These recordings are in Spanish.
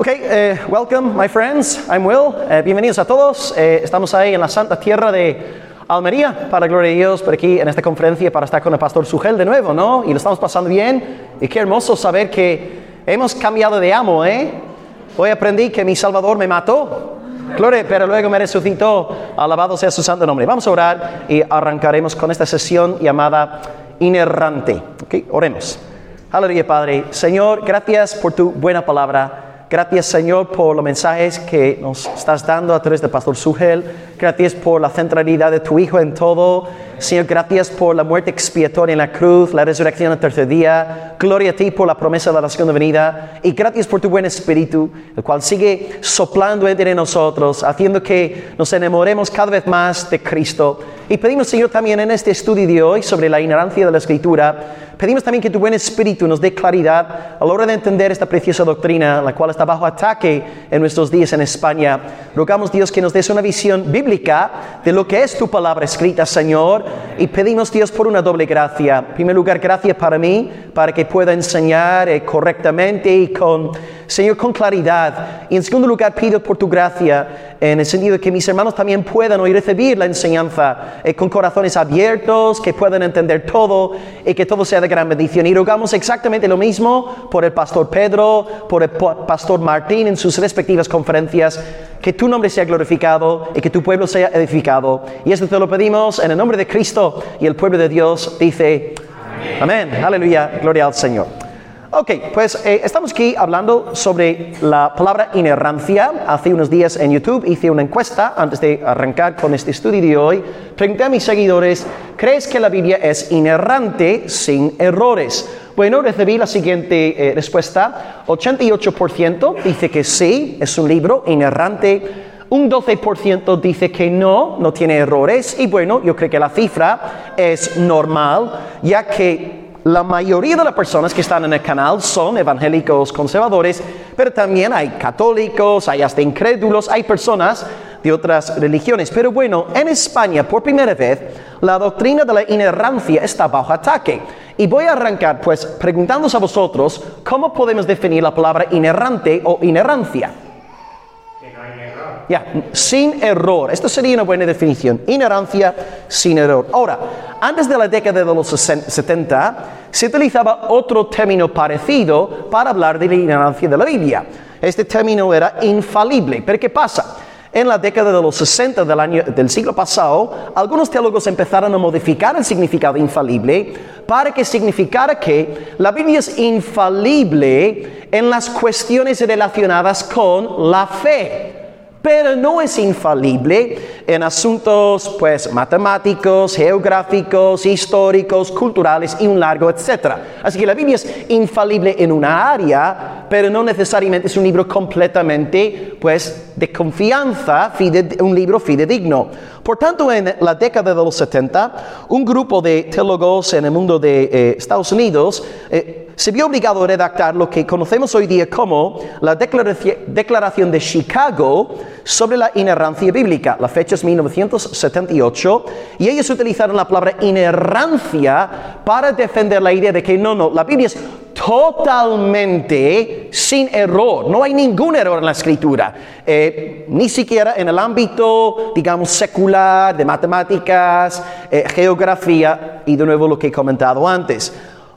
Ok, eh, welcome, my friends. I'm Will. Eh, bienvenidos a todos. Eh, estamos ahí en la santa tierra de Almería, para gloria de Dios, por aquí en esta conferencia para estar con el pastor Sugel de nuevo, ¿no? Y lo estamos pasando bien. Y qué hermoso saber que hemos cambiado de amo, ¿eh? Hoy aprendí que mi Salvador me mató. Gloria, pero luego me resucitó. Alabado sea su santo nombre. Vamos a orar y arrancaremos con esta sesión llamada Inerrante. Ok, oremos. Aleluya, Padre. Señor, gracias por tu buena palabra. Gracias, Señor, por los mensajes que nos estás dando a través del Pastor Sugel. Gracias por la centralidad de tu Hijo en todo. Señor, gracias por la muerte expiatoria en la cruz, la resurrección al tercer día. Gloria a ti por la promesa de la segunda venida. Y gracias por tu buen espíritu, el cual sigue soplando entre nosotros, haciendo que nos enamoremos cada vez más de Cristo. Y pedimos, Señor, también en este estudio de hoy sobre la ignorancia de la Escritura, pedimos también que tu buen espíritu nos dé claridad a la hora de entender esta preciosa doctrina, la cual está bajo ataque en nuestros días en España. Rogamos, Dios, que nos des una visión bíblica de lo que es tu palabra escrita, Señor, y pedimos, Dios, por una doble gracia. En primer lugar, gracias para mí, para que pueda enseñar eh, correctamente y con, Señor, con claridad. Y en segundo lugar, pido por tu gracia, en el sentido de que mis hermanos también puedan hoy recibir la enseñanza eh, con corazones abiertos, que puedan entender todo y que todo sea de gran bendición. Y rogamos exactamente lo mismo por el pastor Pedro, por el pastor Martín en sus respectivas conferencias. Que tu nombre sea glorificado y que tu pueblo sea edificado. Y esto te lo pedimos en el nombre de Cristo y el pueblo de Dios dice amén. Aleluya. Gloria al Señor. Ok, pues eh, estamos aquí hablando sobre la palabra inerrancia. Hace unos días en YouTube hice una encuesta antes de arrancar con este estudio de hoy. Pregunté a mis seguidores, ¿crees que la Biblia es inerrante sin errores? Bueno, recibí la siguiente eh, respuesta. 88% dice que sí, es un libro inerrante. Un 12% dice que no, no tiene errores. Y bueno, yo creo que la cifra es normal, ya que la mayoría de las personas que están en el canal son evangélicos conservadores, pero también hay católicos, hay hasta incrédulos, hay personas de otras religiones. Pero bueno, en España por primera vez la doctrina de la inerrancia está bajo ataque. Y voy a arrancar pues preguntándoos a vosotros cómo podemos definir la palabra inerrante o inerrancia. Sin error. Esto sería una buena definición. Inerrancia sin error. Ahora, antes de la década de los 70, se utilizaba otro término parecido para hablar de la inerrancia de la Biblia. Este término era infalible. Pero ¿qué pasa? En la década de los 60 del, año, del siglo pasado, algunos teólogos empezaron a modificar el significado infalible para que significara que la Biblia es infalible en las cuestiones relacionadas con la fe pero no es infalible en asuntos pues matemáticos, geográficos, históricos, culturales y un largo etcétera. Así que la Biblia es infalible en una área, pero no necesariamente es un libro completamente pues de confianza, un libro fidedigno. Por tanto, en la década de los 70, un grupo de teólogos en el mundo de eh, Estados Unidos eh, se vio obligado a redactar lo que conocemos hoy día como la Declaración de Chicago sobre la inerrancia bíblica. La fecha es 1978 y ellos utilizaron la palabra inerrancia para defender la idea de que no, no, la Biblia es totalmente sin error. No hay ningún error en la escritura, eh, ni siquiera en el ámbito, digamos, secular, de matemáticas, eh, geografía y de nuevo lo que he comentado antes.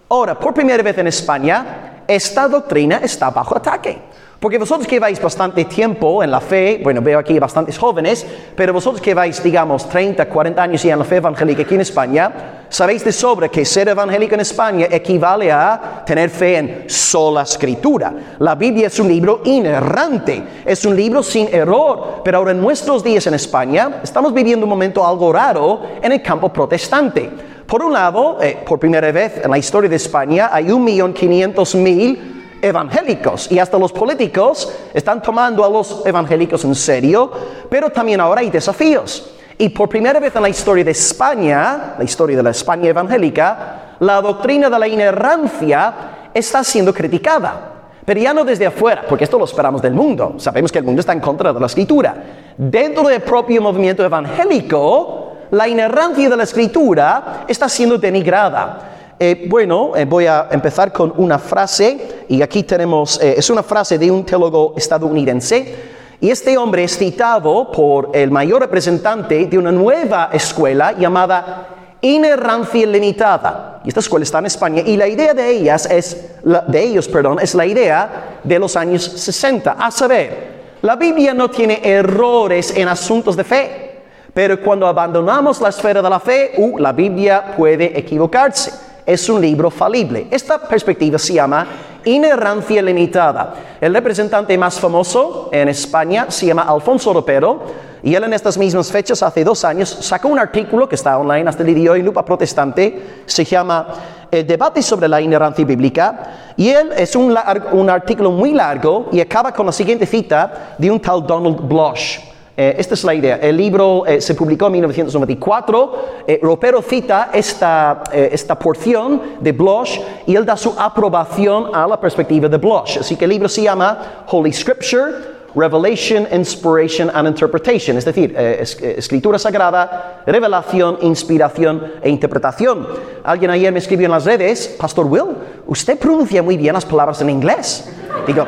Ahora, por primera vez en España, esta doctrina está bajo ataque. Porque vosotros que vais bastante tiempo en la fe, bueno, veo aquí bastantes jóvenes, pero vosotros que vais, digamos, 30, 40 años ya en la fe evangélica aquí en España, sabéis de sobra que ser evangélico en España equivale a tener fe en sola escritura. La Biblia es un libro inerrante, es un libro sin error, pero ahora en nuestros días en España estamos viviendo un momento algo raro en el campo protestante. Por un lado, eh, por primera vez en la historia de España, hay un millón quinientos mil evangélicos y hasta los políticos están tomando a los evangélicos en serio, pero también ahora hay desafíos. Y por primera vez en la historia de España, la historia de la España evangélica, la doctrina de la inerrancia está siendo criticada. Pero ya no desde afuera, porque esto lo esperamos del mundo. Sabemos que el mundo está en contra de la escritura. Dentro del propio movimiento evangélico, la inerrancia de la escritura está siendo denigrada. Eh, bueno, eh, voy a empezar con una frase y aquí tenemos, eh, es una frase de un teólogo estadounidense y este hombre es citado por el mayor representante de una nueva escuela llamada inerrancia limitada. Y esta escuela está en España y la idea de ellas es, de ellos, perdón, es la idea de los años 60. A saber, la Biblia no tiene errores en asuntos de fe. Pero cuando abandonamos la esfera de la fe, uh, la Biblia puede equivocarse. Es un libro falible. Esta perspectiva se llama inerrancia limitada. El representante más famoso en España se llama Alfonso Ropero y él en estas mismas fechas, hace dos años, sacó un artículo que está online hasta el día de hoy, Lupa Protestante, se llama El eh, debate sobre la inerrancia bíblica y él es un, un artículo muy largo y acaba con la siguiente cita de un tal Donald Bloch. Eh, esta es la idea. El libro eh, se publicó en 1994. Eh, Ropero cita esta, esta porción de Bloch y él da su aprobación a la perspectiva de Bloch. Así que el libro se llama Holy Scripture. Revelation, Inspiration and Interpretation, es decir, escritura sagrada, revelación, inspiración e interpretación. Alguien ayer me escribió en las redes, Pastor Will, usted pronuncia muy bien las palabras en inglés. Digo,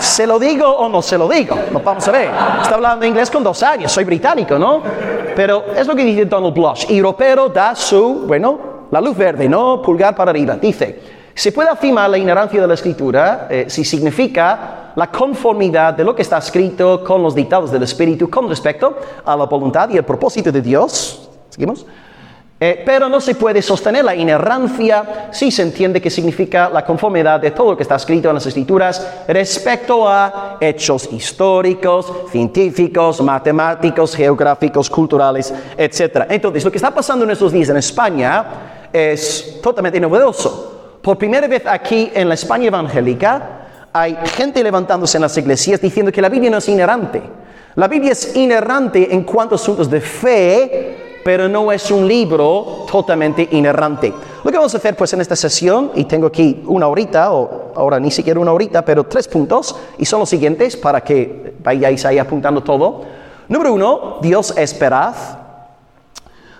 ¿Se lo digo o no se lo digo? Vamos a ver. Está hablando inglés con dos años, soy británico, ¿no? Pero es lo que dice Donald Blush. Y Ropero da su, bueno, la luz verde, ¿no? Pulgar para arriba. Dice, se puede afirmar la ignorancia de la escritura eh, si significa la conformidad de lo que está escrito con los dictados del Espíritu con respecto a la voluntad y el propósito de Dios. ¿Seguimos? Eh, pero no se puede sostener la inerrancia si se entiende que significa la conformidad de todo lo que está escrito en las escrituras respecto a hechos históricos, científicos, matemáticos, geográficos, culturales, etc. Entonces, lo que está pasando en estos días en España es totalmente novedoso. Por primera vez aquí en la España evangélica hay gente levantándose en las iglesias diciendo que la Biblia no es inerrante. La Biblia es inerrante en cuanto a asuntos de fe, pero no es un libro totalmente inerrante. Lo que vamos a hacer pues en esta sesión, y tengo aquí una horita, o ahora ni siquiera una horita, pero tres puntos, y son los siguientes para que vayáis ahí apuntando todo. Número uno, Dios es veraz.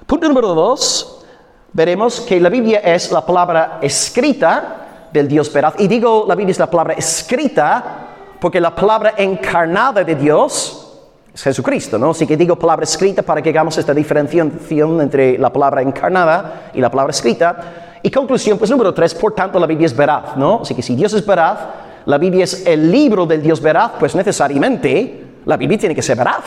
Punto número dos, veremos que la Biblia es la palabra escrita del Dios veraz. Y digo la Biblia es la palabra escrita porque la palabra encarnada de Dios Jesucristo, ¿no? Así que digo palabra escrita para que hagamos esta diferenciación entre la palabra encarnada y la palabra escrita. Y conclusión, pues número tres, por tanto la Biblia es veraz, ¿no? Así que si Dios es veraz, la Biblia es el libro del Dios veraz, pues necesariamente la Biblia tiene que ser veraz.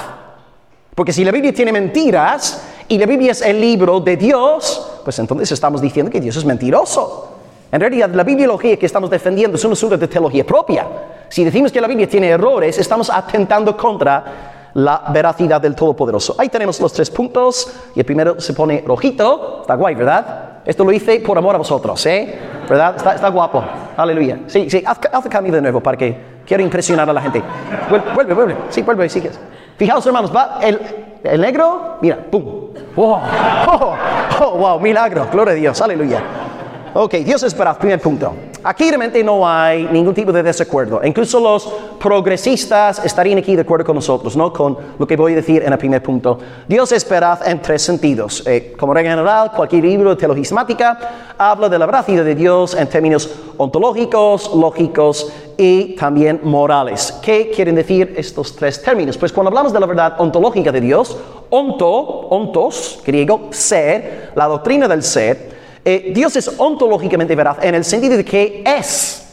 Porque si la Biblia tiene mentiras y la Biblia es el libro de Dios, pues entonces estamos diciendo que Dios es mentiroso. En realidad, la bibliología que estamos defendiendo es un asunto de teología propia. Si decimos que la Biblia tiene errores, estamos atentando contra la veracidad del Todopoderoso. Ahí tenemos los tres puntos y el primero se pone rojito, está guay, ¿verdad? Esto lo hice por amor a vosotros, ¿eh? ¿Verdad? Está, guapo. Aleluya. Sí, sí, haz, el cambio de nuevo para que quiero impresionar a la gente. Vuelve, vuelve, Sí, vuelve, sí. Fijaos, hermanos, va el, el negro, mira, pum. Wow. Oh, oh, wow, milagro, gloria a Dios, aleluya. Ok, Dios es para primer punto. Aquí realmente no hay ningún tipo de desacuerdo. Incluso los progresistas estarían aquí de acuerdo con nosotros, ¿no? Con lo que voy a decir en el primer punto. Dios es veraz en tres sentidos. Eh, como regla general, cualquier libro de teología sistemática habla de la veracidad de Dios en términos ontológicos, lógicos y también morales. ¿Qué quieren decir estos tres términos? Pues cuando hablamos de la verdad ontológica de Dios, onto, ontos, griego, ser, la doctrina del ser, eh, Dios es ontológicamente veraz en el sentido de que es,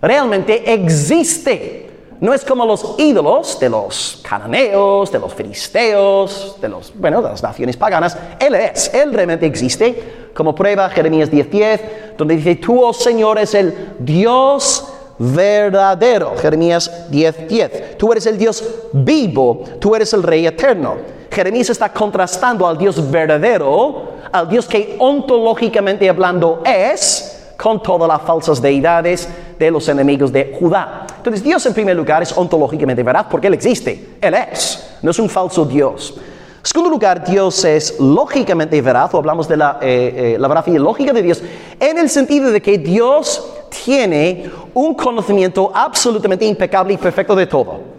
realmente existe. No es como los ídolos de los cananeos, de los filisteos, de, los, bueno, de las naciones paganas. Él es, Él realmente existe. Como prueba Jeremías 10:10, donde dice, tú, oh Señor, es el Dios verdadero. Jeremías 10:10. Tú eres el Dios vivo, tú eres el Rey eterno. Jeremías está contrastando al Dios verdadero al Dios que ontológicamente hablando es, con todas las falsas deidades de los enemigos de Judá. Entonces Dios en primer lugar es ontológicamente veraz porque Él existe, Él es, no es un falso Dios. En segundo lugar, Dios es lógicamente veraz, o hablamos de la, eh, eh, la lógica de Dios, en el sentido de que Dios tiene un conocimiento absolutamente impecable y perfecto de todo.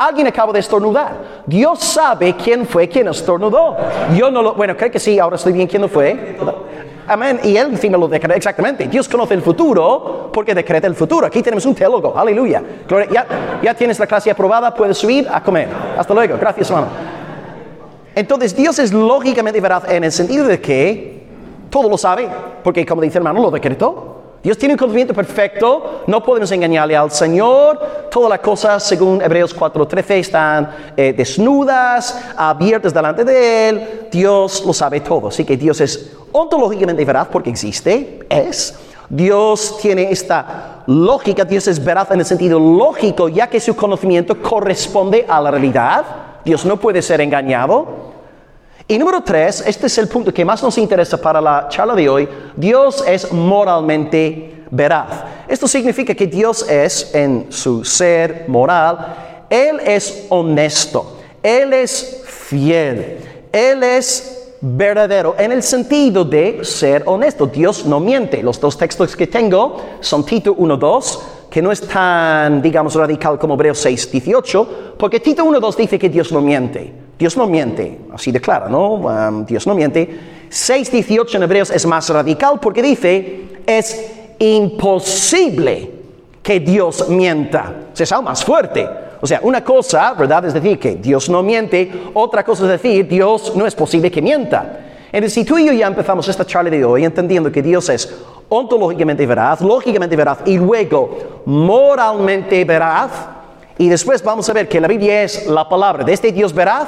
Alguien acaba de estornudar. Dios sabe quién fue quien estornudó. Yo no lo, bueno, creo que sí, ahora estoy bien quién lo fue. Amén. Y él encima lo decreta exactamente. Dios conoce el futuro porque decreta el futuro. Aquí tenemos un teólogo. Aleluya. Ya, tienes la clase aprobada, puedes subir a comer. Hasta luego. Gracias, hermano. Entonces, Dios es lógicamente veraz en el sentido de que todo lo sabe, porque como dice el hermano, lo decretó. Dios tiene un conocimiento perfecto, no podemos engañarle al Señor. Todas las cosas, según Hebreos 4:13, están eh, desnudas, abiertas delante de Él. Dios lo sabe todo. Así que Dios es ontológicamente veraz porque existe, es. Dios tiene esta lógica, Dios es veraz en el sentido lógico, ya que su conocimiento corresponde a la realidad. Dios no puede ser engañado. Y número tres, este es el punto que más nos interesa para la charla de hoy, Dios es moralmente veraz. Esto significa que Dios es en su ser moral, Él es honesto, Él es fiel, Él es verdadero en el sentido de ser honesto. Dios no miente. Los dos textos que tengo son Tito 1.2, que no es tan, digamos, radical como Hebreos 6.18, porque Tito 1.2 dice que Dios no miente. Dios no miente, así declara, ¿no? Dios no miente. 6.18 en Hebreos es más radical porque dice, es imposible que Dios mienta. es aún más fuerte. O sea, una cosa, ¿verdad? Es decir, que Dios no miente. Otra cosa es decir, Dios no es posible que mienta. Entonces, si tú y yo ya empezamos esta charla de hoy entendiendo que Dios es ontológicamente veraz, lógicamente veraz y luego moralmente veraz, y después vamos a ver que la Biblia es la palabra de este Dios veraz.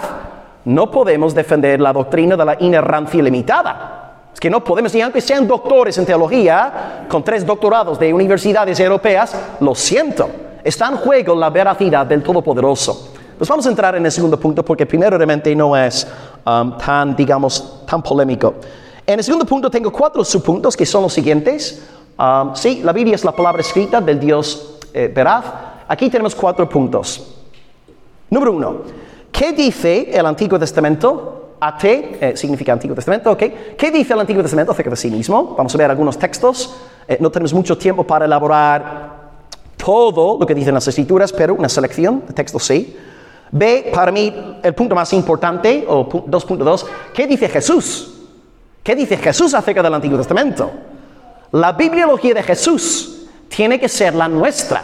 No podemos defender la doctrina de la inerrancia limitada. Es que no podemos, y aunque sean doctores en teología, con tres doctorados de universidades europeas, lo siento, está en juego la veracidad del Todopoderoso. Pues vamos a entrar en el segundo punto porque primero realmente no es um, tan, digamos, tan polémico. En el segundo punto tengo cuatro subpuntos que son los siguientes. Um, sí, la Biblia es la palabra escrita del Dios eh, veraz. Aquí tenemos cuatro puntos. Número uno, ¿qué dice el Antiguo Testamento? AT eh, significa Antiguo Testamento, ¿ok? ¿Qué dice el Antiguo Testamento acerca de sí mismo? Vamos a ver algunos textos. Eh, no tenemos mucho tiempo para elaborar todo lo que dicen las escrituras, pero una selección de textos sí. B, para mí, el punto más importante, o 2.2, ¿qué dice Jesús? ¿Qué dice Jesús acerca del Antiguo Testamento? La bibliología de Jesús tiene que ser la nuestra.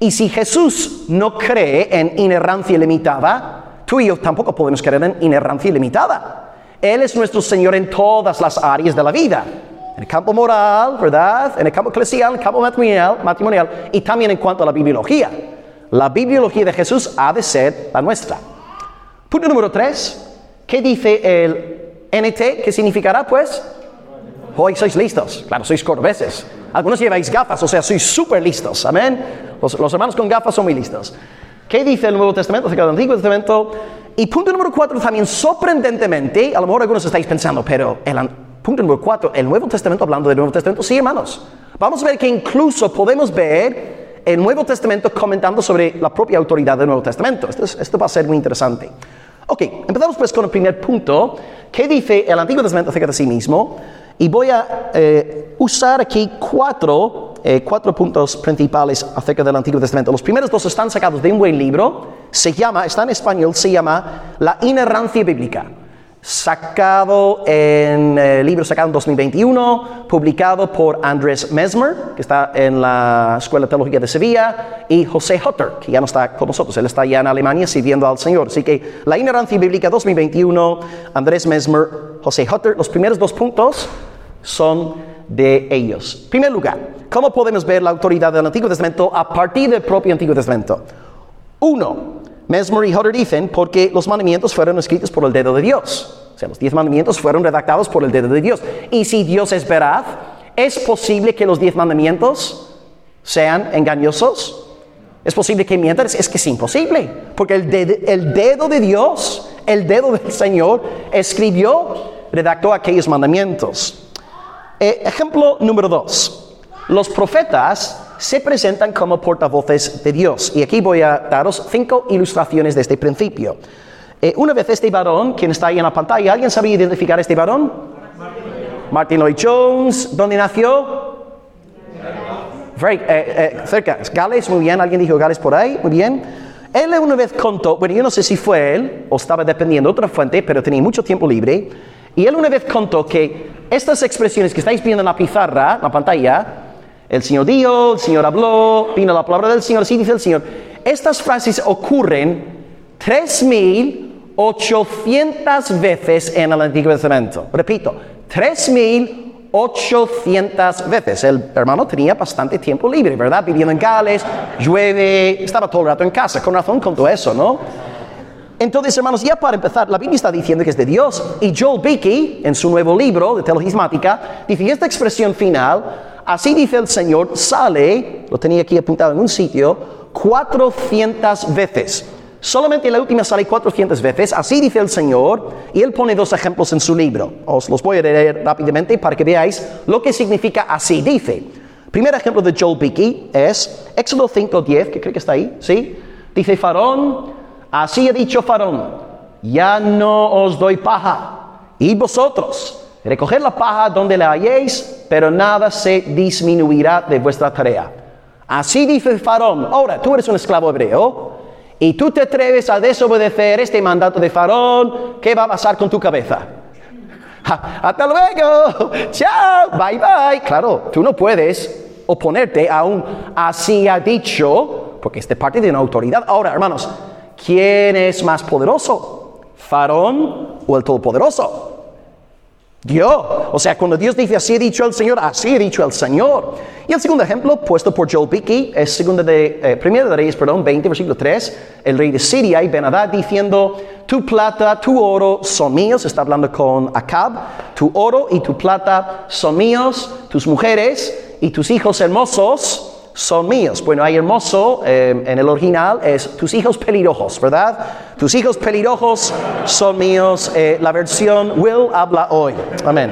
Y si Jesús no cree en inerrancia limitada, tú y yo tampoco podemos creer en inerrancia limitada. Él es nuestro Señor en todas las áreas de la vida. En el campo moral, ¿verdad? En el campo eclesial, en el campo matrimonial, matrimonial y también en cuanto a la bibliología. La bibliología de Jesús ha de ser la nuestra. Punto número tres. ¿Qué dice el NT? ¿Qué significará? Pues, hoy sois listos. Claro, sois corbeses. Algunos lleváis gafas, o sea, sois súper listos. Amén. Los, hermanos con gafas son muy listos. ¿Qué dice el Nuevo Testamento acerca del Antiguo Testamento? Y punto número cuatro también, sorprendentemente, a lo mejor algunos estáis pensando, pero el punto número cuatro, el Nuevo Testamento hablando del Nuevo Testamento, sí, hermanos. Vamos a ver que incluso podemos ver el Nuevo Testamento comentando sobre la propia autoridad del Nuevo Testamento. Esto, esto va a ser muy interesante. Ok, empezamos pues con el primer punto. ¿Qué dice el Antiguo Testamento acerca de sí mismo? Y voy a eh, usar aquí cuatro, eh, cuatro puntos principales acerca del Antiguo Testamento. Los primeros dos están sacados de un buen libro, se llama, está en español, se llama La inerrancia bíblica sacado en eh, libro sacado en 2021, publicado por Andrés Mesmer, que está en la Escuela de Teología de Sevilla, y José Hutter, que ya no está con nosotros, él está ya en Alemania sirviendo al Señor. Así que la Inerrancia Bíblica 2021, Andrés Mesmer, José Hutter, los primeros dos puntos son de ellos. Primer lugar, ¿cómo podemos ver la autoridad del Antiguo Testamento a partir del propio Antiguo Testamento? Uno, Mesmer y Hutter dicen porque los mandamientos fueron escritos por el dedo de Dios. O sea, los diez mandamientos fueron redactados por el dedo de Dios. Y si Dios es veraz, ¿es posible que los diez mandamientos sean engañosos? ¿Es posible que mientan? Es que es imposible. Porque el, el dedo de Dios, el dedo del Señor, escribió, redactó aquellos mandamientos. Eh, ejemplo número dos. Los profetas se presentan como portavoces de Dios. Y aquí voy a daros cinco ilustraciones de este principio. Eh, una vez este varón, quien está ahí en la pantalla, ¿alguien sabía identificar a este varón? Martin Lloyd Jones. ¿Dónde nació? Eh, cerca, Gales, muy bien, alguien dijo Gales por ahí, muy bien. Él una vez contó, bueno, yo no sé si fue él o estaba dependiendo de otra fuente, pero tenía mucho tiempo libre. Y él una vez contó que estas expresiones que estáis viendo en la pizarra, la pantalla, el Señor dijo, el Señor habló, vino la palabra del Señor, así dice el Señor. Estas frases ocurren 3.800 veces en el Antiguo Testamento. Repito, 3.800 veces. El hermano tenía bastante tiempo libre, ¿verdad? Viviendo en Gales, llueve, estaba todo el rato en casa. Con razón contó eso, ¿no? Entonces, hermanos, ya para empezar, la Biblia está diciendo que es de Dios. Y Joel Beakey, en su nuevo libro de teologismática, dice esta expresión final, así dice el Señor, sale, lo tenía aquí apuntado en un sitio, 400 veces. Solamente la última sale 400 veces, así dice el Señor, y él pone dos ejemplos en su libro. Os los voy a leer rápidamente para que veáis lo que significa así dice. Primer ejemplo de Joel Beakey es Éxodo 5.10, que creo que está ahí, ¿sí? Dice Faraón, Así ha dicho Farón, ya no os doy paja, y vosotros, recoger la paja donde la halléis, pero nada se disminuirá de vuestra tarea. Así dice Farón, ahora tú eres un esclavo hebreo, y tú te atreves a desobedecer este mandato de Farón, ¿qué va a pasar con tu cabeza? Hasta luego, chao, bye bye. Claro, tú no puedes oponerte a un así ha dicho, porque es de parte de autoridad. Ahora, hermanos, ¿quién es más poderoso? ¿Farón o el Todopoderoso? Dios. O sea, cuando Dios dice así ha dicho el Señor, así ha dicho el Señor. Y el segundo ejemplo, puesto por Joel Bickey, es segundo de, eh, de Reyes, perdón, 20, versículo 3, el rey de Siria y Benadad diciendo, tu plata, tu oro son míos, está hablando con Acab, tu oro y tu plata son míos, tus mujeres y tus hijos hermosos son míos. Bueno, hay hermoso eh, en el original es tus hijos pelirrojos, ¿verdad? Tus hijos pelirrojos son míos. Eh, la versión Will habla hoy. Amén.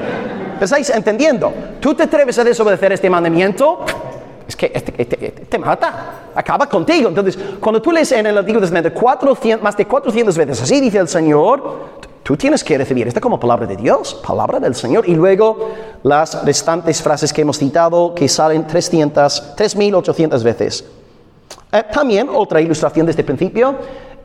¿Estáis entendiendo? Tú te atreves a desobedecer este mandamiento, es que este, este, este, te mata, acaba contigo. Entonces, cuando tú lees en el Antiguo Testamento 400, más de 400 veces, así dice el Señor, Tú tienes que recibir esta como palabra de Dios, palabra del Señor. Y luego las restantes frases que hemos citado que salen 300, 3.800 veces. Eh, también otra ilustración de este principio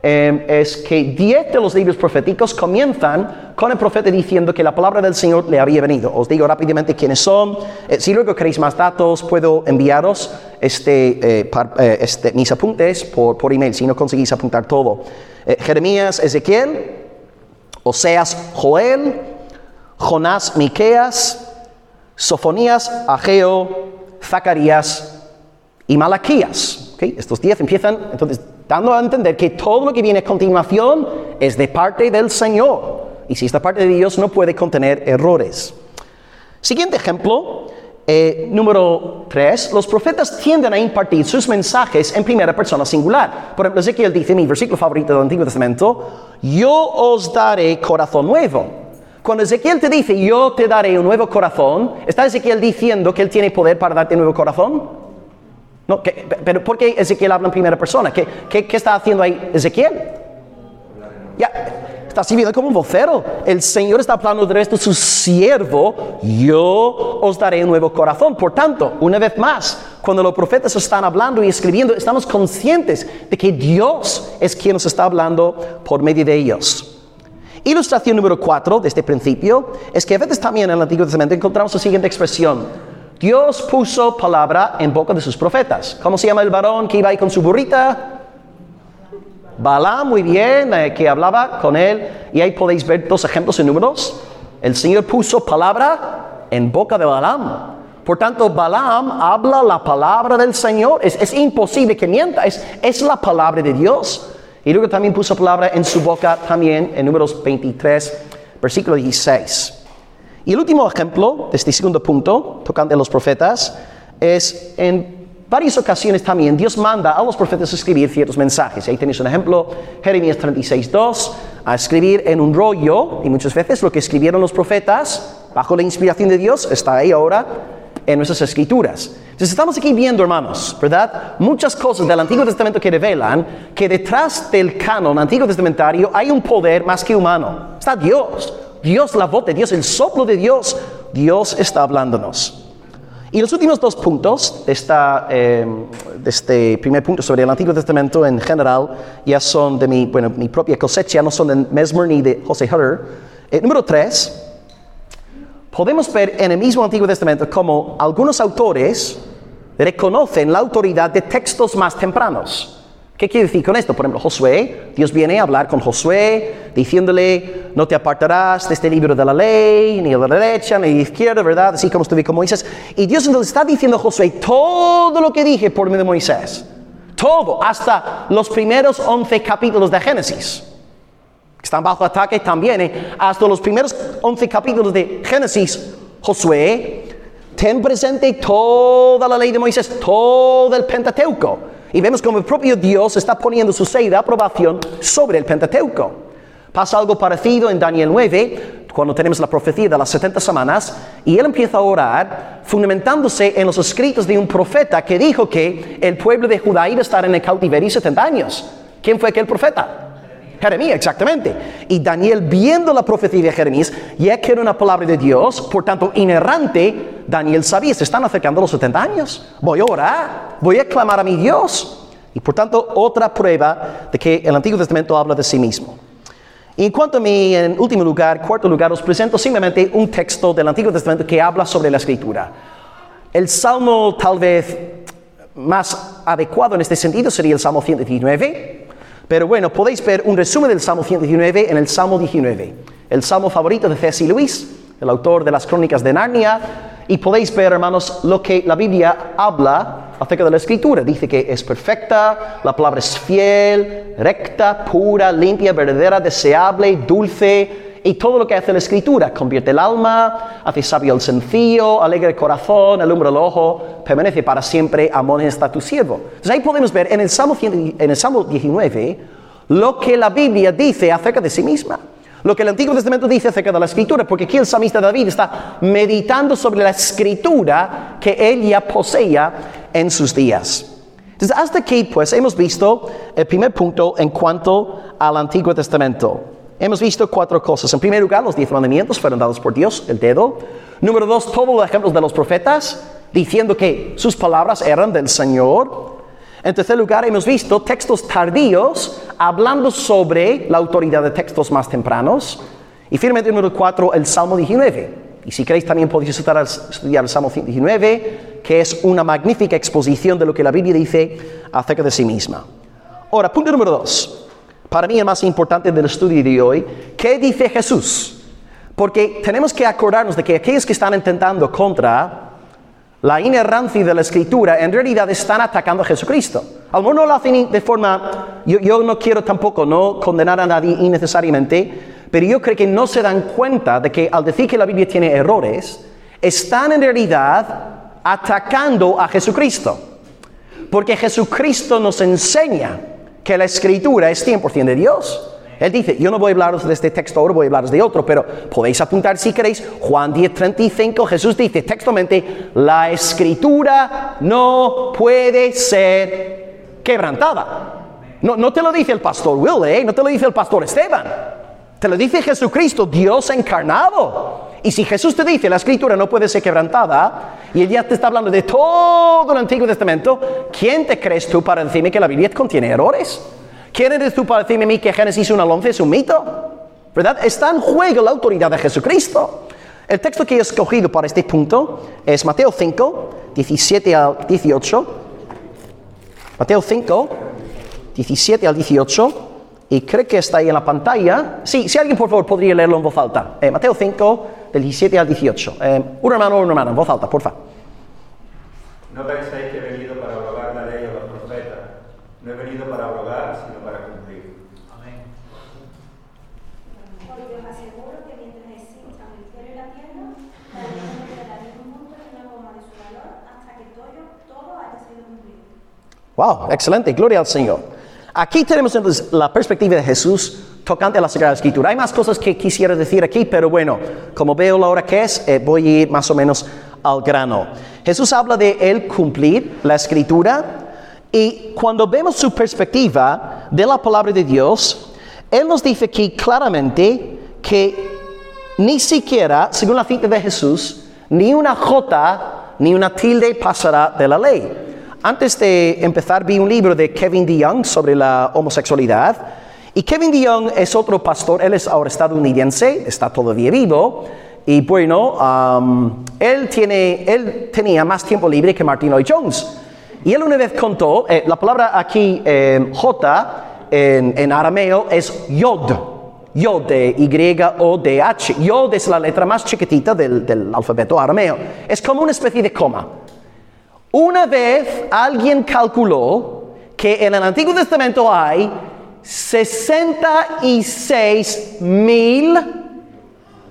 eh, es que 10 de los libros proféticos comienzan con el profeta diciendo que la palabra del Señor le había venido. Os digo rápidamente quiénes son. Eh, si luego queréis más datos, puedo enviaros este, este mis apuntes por, por email si no conseguís apuntar todo. Jeremías, Ezequiel, Oseas, Joel, Jonás, Miqueas, Sofonías, Ageo, Zacarías y Malaquías. Estos diez empiezan entonces dando a entender que todo lo que viene a continuación es de parte del Señor. Y si esta parte de Dios no puede contener errores. Siguiente ejemplo, eh, número 3, los profetas tienden a impartir sus mensajes en primera persona singular. Por ejemplo, Ezequiel dice, mi versículo favorito del Antiguo Testamento, yo os daré corazón nuevo. Cuando Ezequiel te dice, yo te daré un nuevo corazón, ¿está Ezequiel diciendo que él tiene poder para darte un nuevo corazón? No, pero ¿por qué Ezequiel habla en primera persona? ¿Qué, qué, qué está haciendo ahí Ezequiel? Ya, Está sirviendo como un vocero. El Señor está hablando de esto, su siervo, yo os daré un nuevo corazón. Por tanto, una vez más, cuando los profetas están hablando y escribiendo, estamos conscientes de que Dios es quien nos está hablando por medio de ellos. Ilustración número cuatro de este principio es que a veces también en el Antiguo Testamento encontramos la siguiente expresión. Dios puso palabra en boca de sus profetas. ¿Cómo se llama el varón que iba ahí con su burrita? Balaam, muy bien, eh, que hablaba con él. Y ahí podéis ver dos ejemplos en números. El Señor puso palabra en boca de Balaam. Por tanto, Balaam habla la palabra del Señor. Es, imposible que mienta. Es, es la palabra de Dios. Y luego también puso palabra en su boca también en números 23, versículo 16. Y el último ejemplo de este segundo punto, tocante a los profetas, es en varias ocasiones también Dios manda a los profetas a escribir ciertos mensajes. Ahí tenéis un ejemplo, Jeremías 36.2, a escribir en un rollo, y muchas veces lo que escribieron los profetas, bajo la inspiración de Dios, está ahí ahora en nuestras escrituras. Entonces estamos aquí viendo, hermanos, ¿verdad? Muchas cosas del Antiguo Testamento que revelan que detrás del canon antiguo testamentario hay un poder más que humano. Está Dios, Dios la voz de Dios, el soplo de Dios. Dios está hablándonos. Y los últimos dos puntos de, esta, eh, de este primer punto sobre el Antiguo Testamento en general ya son de mi, bueno, mi propia cosecha, no son de Mesmer ni de José Hutter. Eh, número tres, podemos ver en el mismo Antiguo Testamento como algunos autores reconocen la autoridad de textos más tempranos. ¿Qué quiere decir con esto? Por ejemplo, Josué, Dios viene a hablar con Josué diciéndole, no te apartarás de este libro de la ley, ni a la derecha, ni a la izquierda, ¿verdad? Así como estuve con Moisés. Y Dios entonces está diciendo a Josué todo lo que dije por medio de Moisés. Todo, hasta los primeros 11 capítulos de Génesis. Están bajo ataque también. ¿eh? Hasta los primeros 11 capítulos de Génesis, Josué, ten presente toda la ley de Moisés, todo el Pentateuco. Y vemos como el propio Dios está poniendo su sello de aprobación sobre el Pentateuco. Pasa algo parecido en Daniel 9, cuando tenemos la profecía de las 70 semanas, y él empieza a orar fundamentándose en los escritos de un profeta que dijo que el pueblo de Judá iba a estar en el cautiverio 70 años. ¿Quién fue aquel profeta? Jeremías, exactamente. Y Daniel, viendo la profecía de Jeremías, ya que era una palabra de Dios, por tanto, inerrante, Daniel sabía, se están acercando los 70 años. Voy a orar, voy a clamar a mi Dios. Y por tanto, otra prueba de que el Antiguo Testamento habla de sí mismo. Y en cuanto a mí, en último lugar, cuarto lugar, os presento simplemente un texto del Antiguo Testamento que habla sobre la escritura. El salmo tal vez más adecuado en este sentido sería el Salmo 119. Pero bueno, podéis ver un resumen del Salmo 119 en el Salmo 19, el salmo favorito de C.S. Lewis, el autor de las crónicas de Narnia, y podéis ver, hermanos, lo que la Biblia habla acerca de la escritura. Dice que es perfecta, la palabra es fiel, recta, pura, limpia, verdadera, deseable, dulce, y todo lo que hace la escritura, convierte el alma, hace sabio el sencillo, alegra el corazón, alumbra el ojo, permanece para siempre, amonesta a tu siervo. Entonces ahí podemos ver en el, Salmo, en el Salmo 19 lo que la Biblia dice acerca de sí misma. Lo que el Antiguo Testamento dice acerca de la escritura, porque aquí el salmista David está meditando sobre la escritura que él ya poseía en sus días. Entonces, hasta aquí, pues, hemos visto el primer punto en cuanto al Antiguo Testamento. Hemos visto cuatro cosas. En primer lugar, los diez mandamientos fueron dados por Dios, el dedo. Número dos, todos los ejemplos de los profetas, diciendo que sus palabras eran del Señor. En tercer lugar, hemos visto textos tardíos hablando sobre la autoridad de textos más tempranos. Y finalmente, número cuatro, el Salmo 19. Y si queréis, también podéis estudiar, estudiar el Salmo 19, que es una magnífica exposición de lo que la Biblia dice acerca de sí misma. Ahora, punto número dos para mí el más importante del estudio de hoy, ¿qué dice Jesús? Porque tenemos que acordarnos de que aquellos que están intentando contra la inerrancia de la escritura en realidad están atacando a Jesucristo. A lo no lo hacen de forma, yo, yo no quiero tampoco no condenar a nadie innecesariamente, pero yo creo que no se dan cuenta de que al decir que la Biblia tiene errores, están en realidad atacando a Jesucristo. Porque Jesucristo nos enseña que la escritura es 100% de Dios. Él dice, yo no voy a hablaros de este texto ahora, voy a hablaros de otro, pero podéis apuntar si queréis, Juan 10:35, Jesús dice textualmente, la escritura no puede ser quebrantada. No, no te lo dice el pastor Will, ¿eh? no te lo dice el pastor Esteban, te lo dice Jesucristo, Dios encarnado. Y si Jesús te dice la escritura no puede ser quebrantada, y él ya te está hablando de todo el Antiguo Testamento, ¿quién te crees tú para decirme que la Biblia contiene errores? ¿Quién eres tú para decirme a mí que Génesis 1 al 11 es un mito? ¿Verdad? Está en juego la autoridad de Jesucristo. El texto que he escogido para este punto es Mateo 5, 17 al 18. Mateo 5, 17 al 18. Y creo que está ahí en la pantalla. Sí, si alguien por favor podría leerlo en voz alta. Eh, Mateo 5, del 17 al 18. Eh, un hermano o una hermana, en voz alta, por favor. No penséis que he venido para abrogar la ley o los profetas. No he venido para abrogar, sino para cumplir. Amén. Porque os aseguro que mientras existan el cielo y la tierra, la ley no quedará ni un punto ni una goma de su valor hasta que todo, todo haya sido cumplido. Wow, excelente, gloria al Señor. Aquí tenemos entonces la perspectiva de Jesús tocante a la Sagrada Escritura. Hay más cosas que quisiera decir aquí, pero bueno, como veo la hora que es, eh, voy a ir más o menos al grano. Jesús habla de él cumplir la Escritura y cuando vemos su perspectiva de la palabra de Dios, él nos dice aquí claramente que ni siquiera, según la cita de Jesús, ni una jota ni una tilde pasará de la ley. Antes de empezar vi un libro de Kevin DeYoung sobre la homosexualidad y Kevin DeYoung es otro pastor, él es ahora estadounidense, está todavía vivo, Y bueno, él, tiene, él tenía más tiempo libre que Martin Lloyd Jones. Y él una vez contó, eh, la palabra aquí eh, J en, en arameo es yod. Yod de Y-O-D-H. Yod es la letra más chiquitita del, del alfabeto arameo. Es como una especie de coma. Una vez alguien calculó que en el Antiguo Testamento hay 66 mil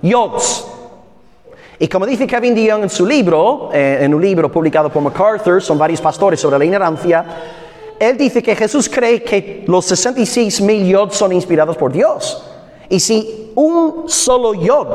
yods. Y como dice Kevin DeYoung en su libro, eh, en un libro publicado por MacArthur, son varios pastores sobre la ignorancia, él dice que Jesús cree que los 66 mil yods son inspirados por Dios. Y si un solo yod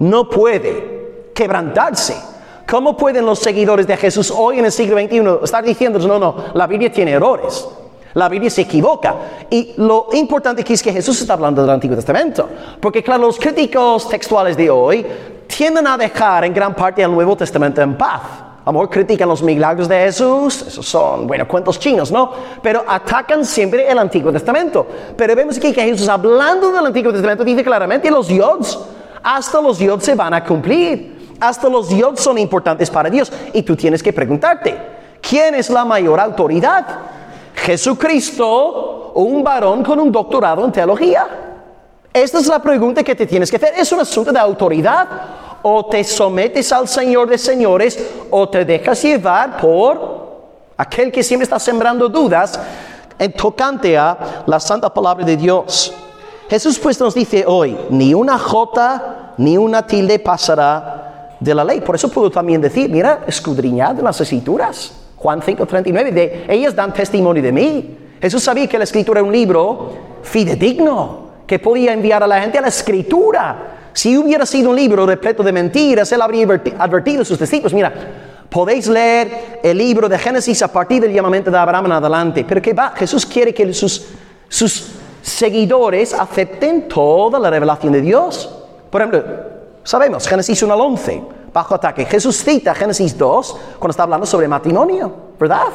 no puede quebrantarse, ¿cómo pueden los seguidores de Jesús hoy en el siglo XXI estar diciendo, no, no, la Biblia tiene errores? La Biblia se equivoca. Y lo importante aquí es que Jesús está hablando del Antiguo Testamento. Porque claro, los críticos textuales de hoy tienden a dejar en gran parte el Nuevo Testamento en paz. Amor, critican los milagros de Jesús, esos son, bueno, cuentos chinos, ¿no? Pero atacan siempre el Antiguo Testamento. Pero vemos aquí que Jesús, hablando del Antiguo Testamento, dice claramente los yods, hasta los yods se van a cumplir. Hasta los yods son importantes para Dios. Y tú tienes que preguntarte, ¿quién es la mayor autoridad? ¿Jesucristo o un varón con un doctorado en teología? Esta es la pregunta que te tienes que hacer. ¿Es un asunto de autoridad? O te sometes al Señor de señores o te dejas llevar por aquel que siempre está sembrando dudas en tocante a la santa palabra de Dios. Jesús pues nos dice hoy, ni una jota ni una tilde pasará de la ley. Por eso puedo también decir, mira, escudriñad las escrituras. Juan 5:39, de ellas dan testimonio de mí. Jesús sabía que la escritura era un libro fidedigno, que podía enviar a la gente a la escritura. Si hubiera sido un libro repleto de mentiras, él habría adverti- advertido a sus discípulos, mira, podéis leer el libro de Génesis a partir del llamamiento de Abraham en adelante, pero que va, Jesús quiere que sus seguidores acepten toda la revelación de Dios. Por ejemplo, sabemos, Génesis 1 al 11, bajo ataque. Jesús cita Génesis 2 cuando está hablando sobre matrimonio, ¿verdad?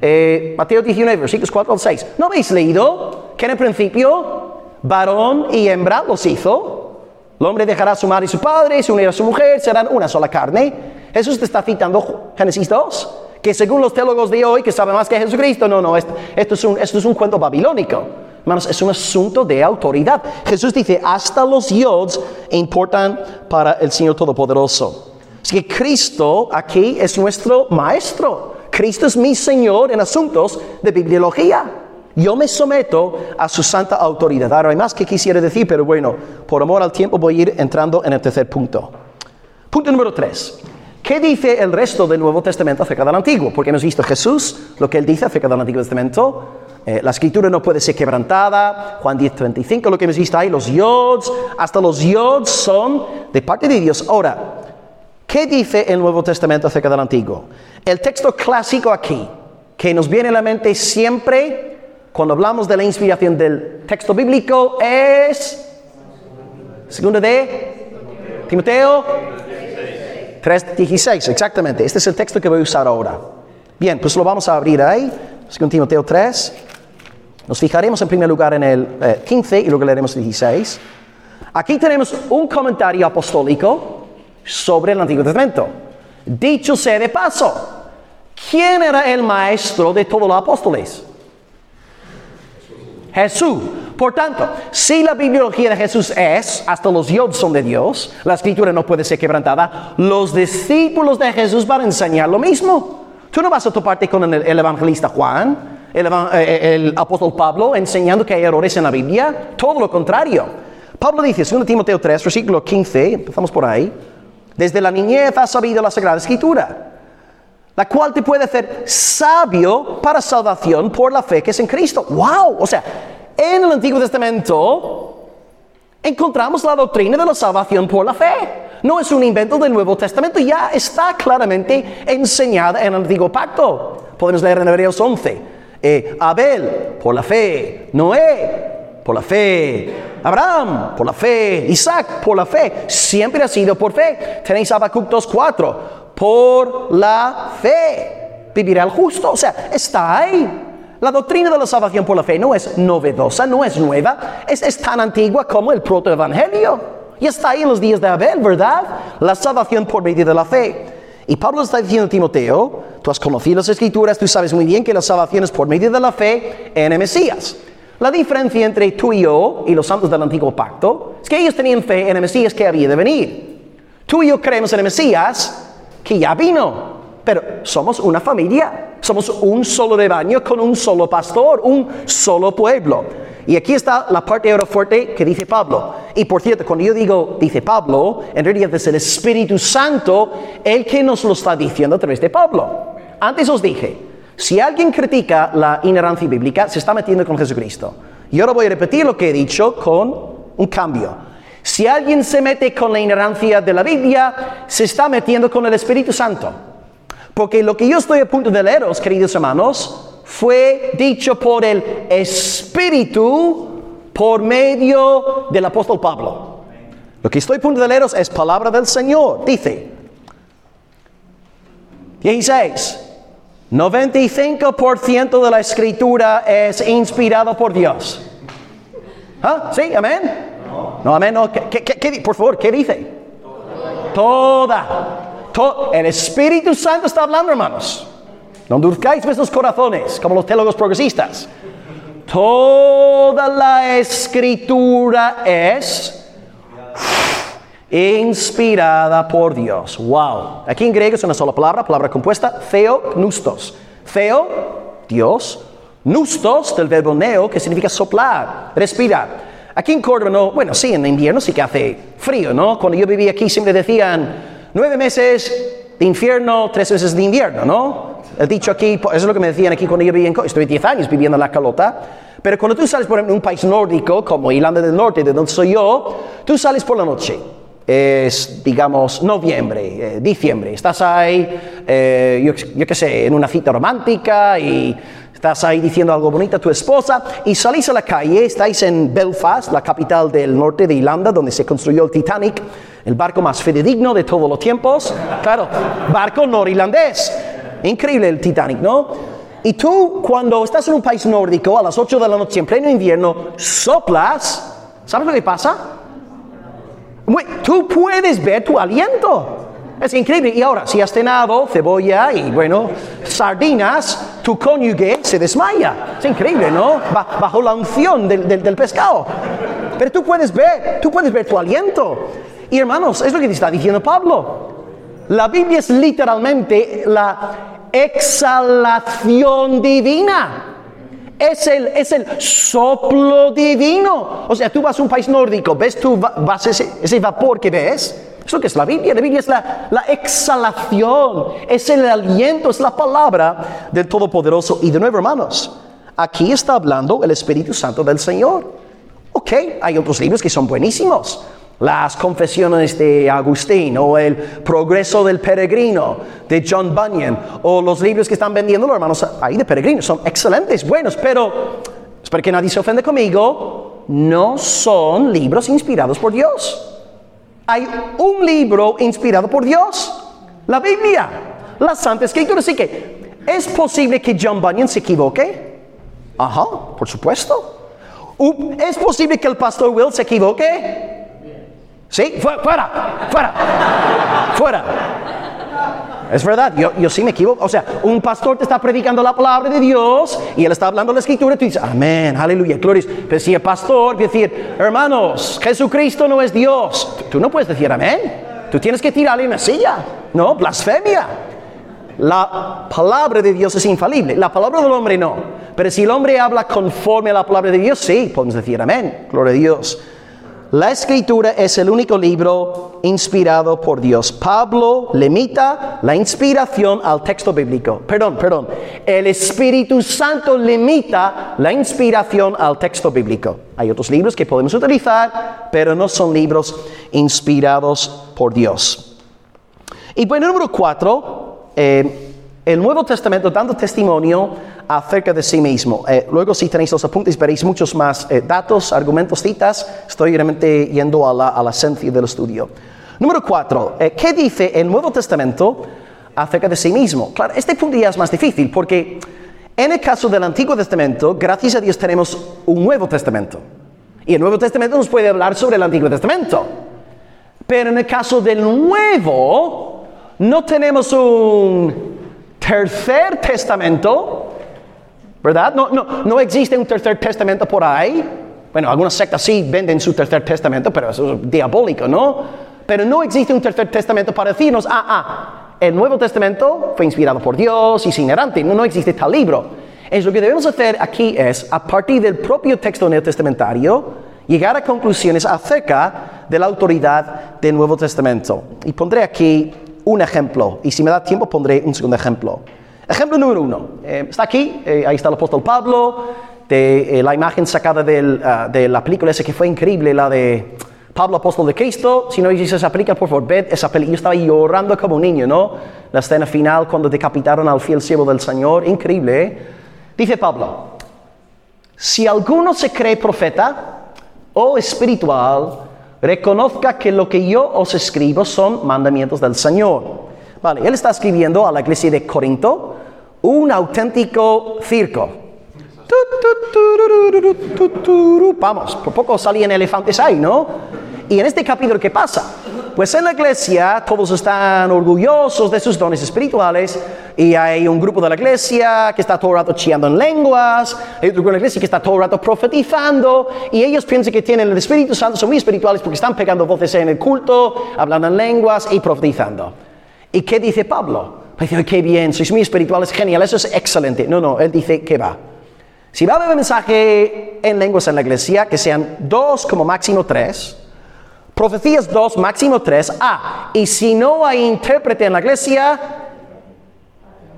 Eh, Mateo 19, versículos 4 al 6. ¿No habéis leído que en el principio varón y hembra los hizo? El hombre dejará a su madre y su padre, se unirá a su mujer, serán una sola carne. Jesús te está citando Génesis 2, que según los teólogos de hoy, que saben más que Jesucristo, no, no, es, esto es un cuento babilónico. Hermanos, es un asunto de autoridad. Jesús dice, hasta los yods importan para el Señor Todopoderoso. Así que Cristo aquí es nuestro maestro. Cristo es mi Señor en asuntos de bibliología. Yo me someto a su santa autoridad. Ahora hay más que quisiera decir, pero bueno, por amor al tiempo voy a ir entrando en el tercer punto. Punto número tres. ¿Qué dice el resto del Nuevo Testamento acerca del Antiguo? Porque hemos visto Jesús, lo que él dice acerca del Antiguo Testamento. Eh, la escritura no puede ser quebrantada. Juan 10, 35, lo que hemos visto ahí, los yods, hasta los yods son de parte de Dios. Ahora, ¿qué dice el Nuevo Testamento acerca del Antiguo? El texto clásico aquí, que nos viene a la mente siempre cuando hablamos de la inspiración del texto bíblico, es Segunda de Timoteo 3.16, exactamente. Este es el texto que voy a usar ahora. Bien, pues lo vamos a abrir ahí. Según Timoteo 3. Nos fijaremos en primer lugar en el eh, 15 y luego leeremos el 16. Aquí tenemos un comentario apostólico sobre el Antiguo Testamento. Dicho sea de paso, ¿quién era el maestro de todos los apóstoles? Jesús. Por tanto, si la bibliología de Jesús es, hasta los yods son de Dios, la escritura no puede ser quebrantada, los discípulos de Jesús van a enseñar lo mismo. Tú no vas a toparte con el evangelista Juan, el, eva- eh, el apóstol Pablo, enseñando que hay errores en la Biblia, todo lo contrario. Pablo dice, 2 Timoteo 3, versículo 15, empezamos por ahí, desde la niñez has sabido la Sagrada Escritura, la cual te puede hacer sabio para salvación por la fe que es en Cristo. ¡Wow! O sea, en el Antiguo Testamento encontramos la doctrina de la salvación por la fe. No es un invento del Nuevo Testamento, ya está claramente enseñada en el Antiguo Pacto. Podemos leer en Hebreos 11. Eh, Abel, por la fe. Noé, por la fe. Abraham, por la fe. Isaac, por la fe. Siempre ha sido por fe. Tenéis Habacuc 2.4. Por la fe. Vivirá el justo. O sea, está ahí. La doctrina de la salvación por la fe no es novedosa, no es nueva, es, es tan antigua como el protoevangelio. Y está ahí en los días de Abel, ¿verdad? La salvación por medio de la fe. Y Pablo está diciendo a Timoteo, tú has conocido las escrituras, tú sabes muy bien que la salvación es por medio de la fe en el Mesías. La diferencia entre tú y yo y los santos del antiguo pacto es que ellos tenían fe en el Mesías que había de venir. Tú y yo creemos en el Mesías que ya vino, pero somos una familia, somos un solo rebaño con un solo pastor, un solo pueblo. Y aquí está la parte ahora fuerte que dice Pablo. Y por cierto, cuando yo digo, dice Pablo, en realidad es el Espíritu Santo el que nos lo está diciendo a través de Pablo. Antes os dije, si alguien critica la inerrancia bíblica, se está metiendo con Jesucristo. Y ahora voy a repetir lo que he dicho con un cambio. Si alguien se mete con la inerrancia de la Biblia, se está metiendo con el Espíritu Santo. Porque lo que yo estoy a punto de leeros, queridos hermanos, fue dicho por el Espíritu por medio del apóstol Pablo. Lo que estoy a punto de es palabra del Señor. Dice, 16. 95% de la escritura es inspirado por Dios. ¿Ah? ¿Sí? ¿Amén? No, amén. No. ¿Qué, qué, qué, por favor, ¿qué dice? Toda. To el Espíritu Santo está hablando, hermanos. No endurezcáis vuestros corazones, como los teólogos progresistas. Toda la escritura es inspirada por Dios. Wow. Aquí en griego es una sola palabra, palabra compuesta, theopnustos. Theo, Dios. Nustos, del verbo neo, que significa soplar, respirar. Aquí en Córdoba no, bueno, sí, en invierno sí que hace frío, ¿no? Cuando yo vivía aquí siempre decían nueve meses de infierno, tres meses de invierno, ¿no? El dicho aquí, eso es lo que me decían aquí cuando yo vivía en. Estuve 10 años viviendo en la calota. Pero cuando tú sales, por ejemplo, un país nórdico como Irlanda del Norte, de donde soy yo, tú sales por la noche es, digamos, noviembre, eh, diciembre. Estás ahí, eh, yo, yo qué sé, en una cita romántica y estás ahí diciendo algo bonito a tu esposa y salís a la calle, estáis en Belfast, la capital del norte de Irlanda, donde se construyó el Titanic, el barco más fidedigno de todos los tiempos. Claro, barco norirlandés. Increíble el Titanic, ¿no? Y tú, cuando estás en un país nórdico a las 8 de la noche en pleno invierno, soplas, ¿sabes lo que pasa? Tú puedes ver tu aliento. Es increíble. Y ahora, si has cenado cebolla y, bueno, sardinas, tu cónyuge se desmaya. Es increíble, ¿no? Bajo la unción del, del, del, pescado. Pero tú puedes ver, tú puedes ver tu aliento. Y hermanos, es lo que te está diciendo Pablo. La Biblia es literalmente la exhalación divina. Es el, es el soplo divino. O sea, tú vas a un país nórdico, ves tú vas ese, ese vapor que ves. Eso que es la Biblia. La Biblia es la, la, exhalación, es el aliento, es la palabra del Todopoderoso. Y de nuevo, hermanos, aquí está hablando el Espíritu Santo del Señor. Ok, hay otros libros que son buenísimos. Las confesiones de Agustín o el progreso del peregrino de John Bunyan o los libros que están vendiendo los hermanos ahí de peregrinos son excelentes, buenos, pero espero que nadie se ofende conmigo, no son libros inspirados por Dios. Hay un libro inspirado por Dios, la Biblia, la Santa Escritura. Así que, ¿es posible que John Bunyan se equivoque? Ajá, por supuesto. ¿Es posible que el pastor Will se equivoque? Sí, fuera, fuera, fuera. Es verdad, yo, yo, sí me equivoco. O sea, un pastor te está predicando la palabra de Dios y él está hablando la escritura tú dices, amén, aleluya, gloria. Pero si el pastor decir, hermanos, Jesucristo no es Dios, tú no puedes decir amén. Tú tienes que tirarle una silla, ¿no? Blasfemia. La palabra de Dios es infalible, la palabra del hombre no. Pero si el hombre habla conforme a la palabra de Dios, sí, podemos decir amén, gloria a Dios. La escritura es el único libro inspirado por Dios. Pablo limita la inspiración al texto bíblico. Perdón, perdón. El Espíritu Santo limita la inspiración al texto bíblico. Hay otros libros que podemos utilizar, pero no son libros inspirados por Dios. Y bueno, número cuatro, eh, el Nuevo Testamento dando testimonio acerca de sí mismo. Eh, luego si tenéis los apuntes veréis muchos más eh, datos, argumentos, citas. Estoy realmente yendo a la, a la esencia del estudio. Número cuatro, eh, ¿qué dice el Nuevo Testamento acerca de sí mismo? Claro, este punto ya es más difícil porque en el caso del Antiguo Testamento, gracias a Dios tenemos un Nuevo Testamento. Y el Nuevo Testamento nos puede hablar sobre el Antiguo Testamento. Pero en el caso del nuevo, no tenemos un tercer testamento, ¿verdad? No, no, no existe un tercer testamento por ahí. Bueno, algunas sectas sí venden su tercer testamento, pero eso es diabólico, ¿no? Pero no existe un tercer testamento para decirnos, ah, ah, el Nuevo Testamento fue inspirado por Dios y es inerrante, no, no existe tal libro. Es lo que debemos hacer aquí es, a partir del propio texto neotestamentario, llegar a conclusiones acerca de la autoridad del Nuevo Testamento. Y pondré aquí un ejemplo, y si me da tiempo pondré un segundo ejemplo. Ejemplo número uno, eh, está aquí, eh, ahí está el apóstol Pablo, de eh, la imagen sacada ah, de la película esa que fue increíble, la de Pablo apóstol de Cristo. Si no dices esa película, por favor, ved esa película. Yo estaba llorando como un niño, ¿no? La escena final cuando decapitaron al fiel siervo del Señor, increíble. ¿eh? Dice Pablo, si alguno se cree profeta, o espiritual, reconozca que lo que yo os escribo son mandamientos del Señor. Vale, él está escribiendo a la iglesia de Corinto un auténtico circo. Vamos, por poco salían elefantes ahí, ¿no? Y en este capítulo, ¿qué pasa? Pues en la iglesia todos están orgullosos de sus dones espirituales y hay un grupo de la iglesia que está todo el rato chillando en lenguas, hay otro grupo de la iglesia que está todo el rato profetizando y ellos piensan que tienen el Espíritu Santo, son muy espirituales porque están pegando voces en el culto, hablando en lenguas y profetizando. ¿Y qué dice Pablo? Dice, qué bien, sois muy espirituales, genial, eso es excelente. No, no, él dice que va. Si va a haber mensaje en lenguas en la iglesia, que sean dos como máximo tres, Profecías 2, máximo 3. Ah, y si no hay intérprete en la iglesia,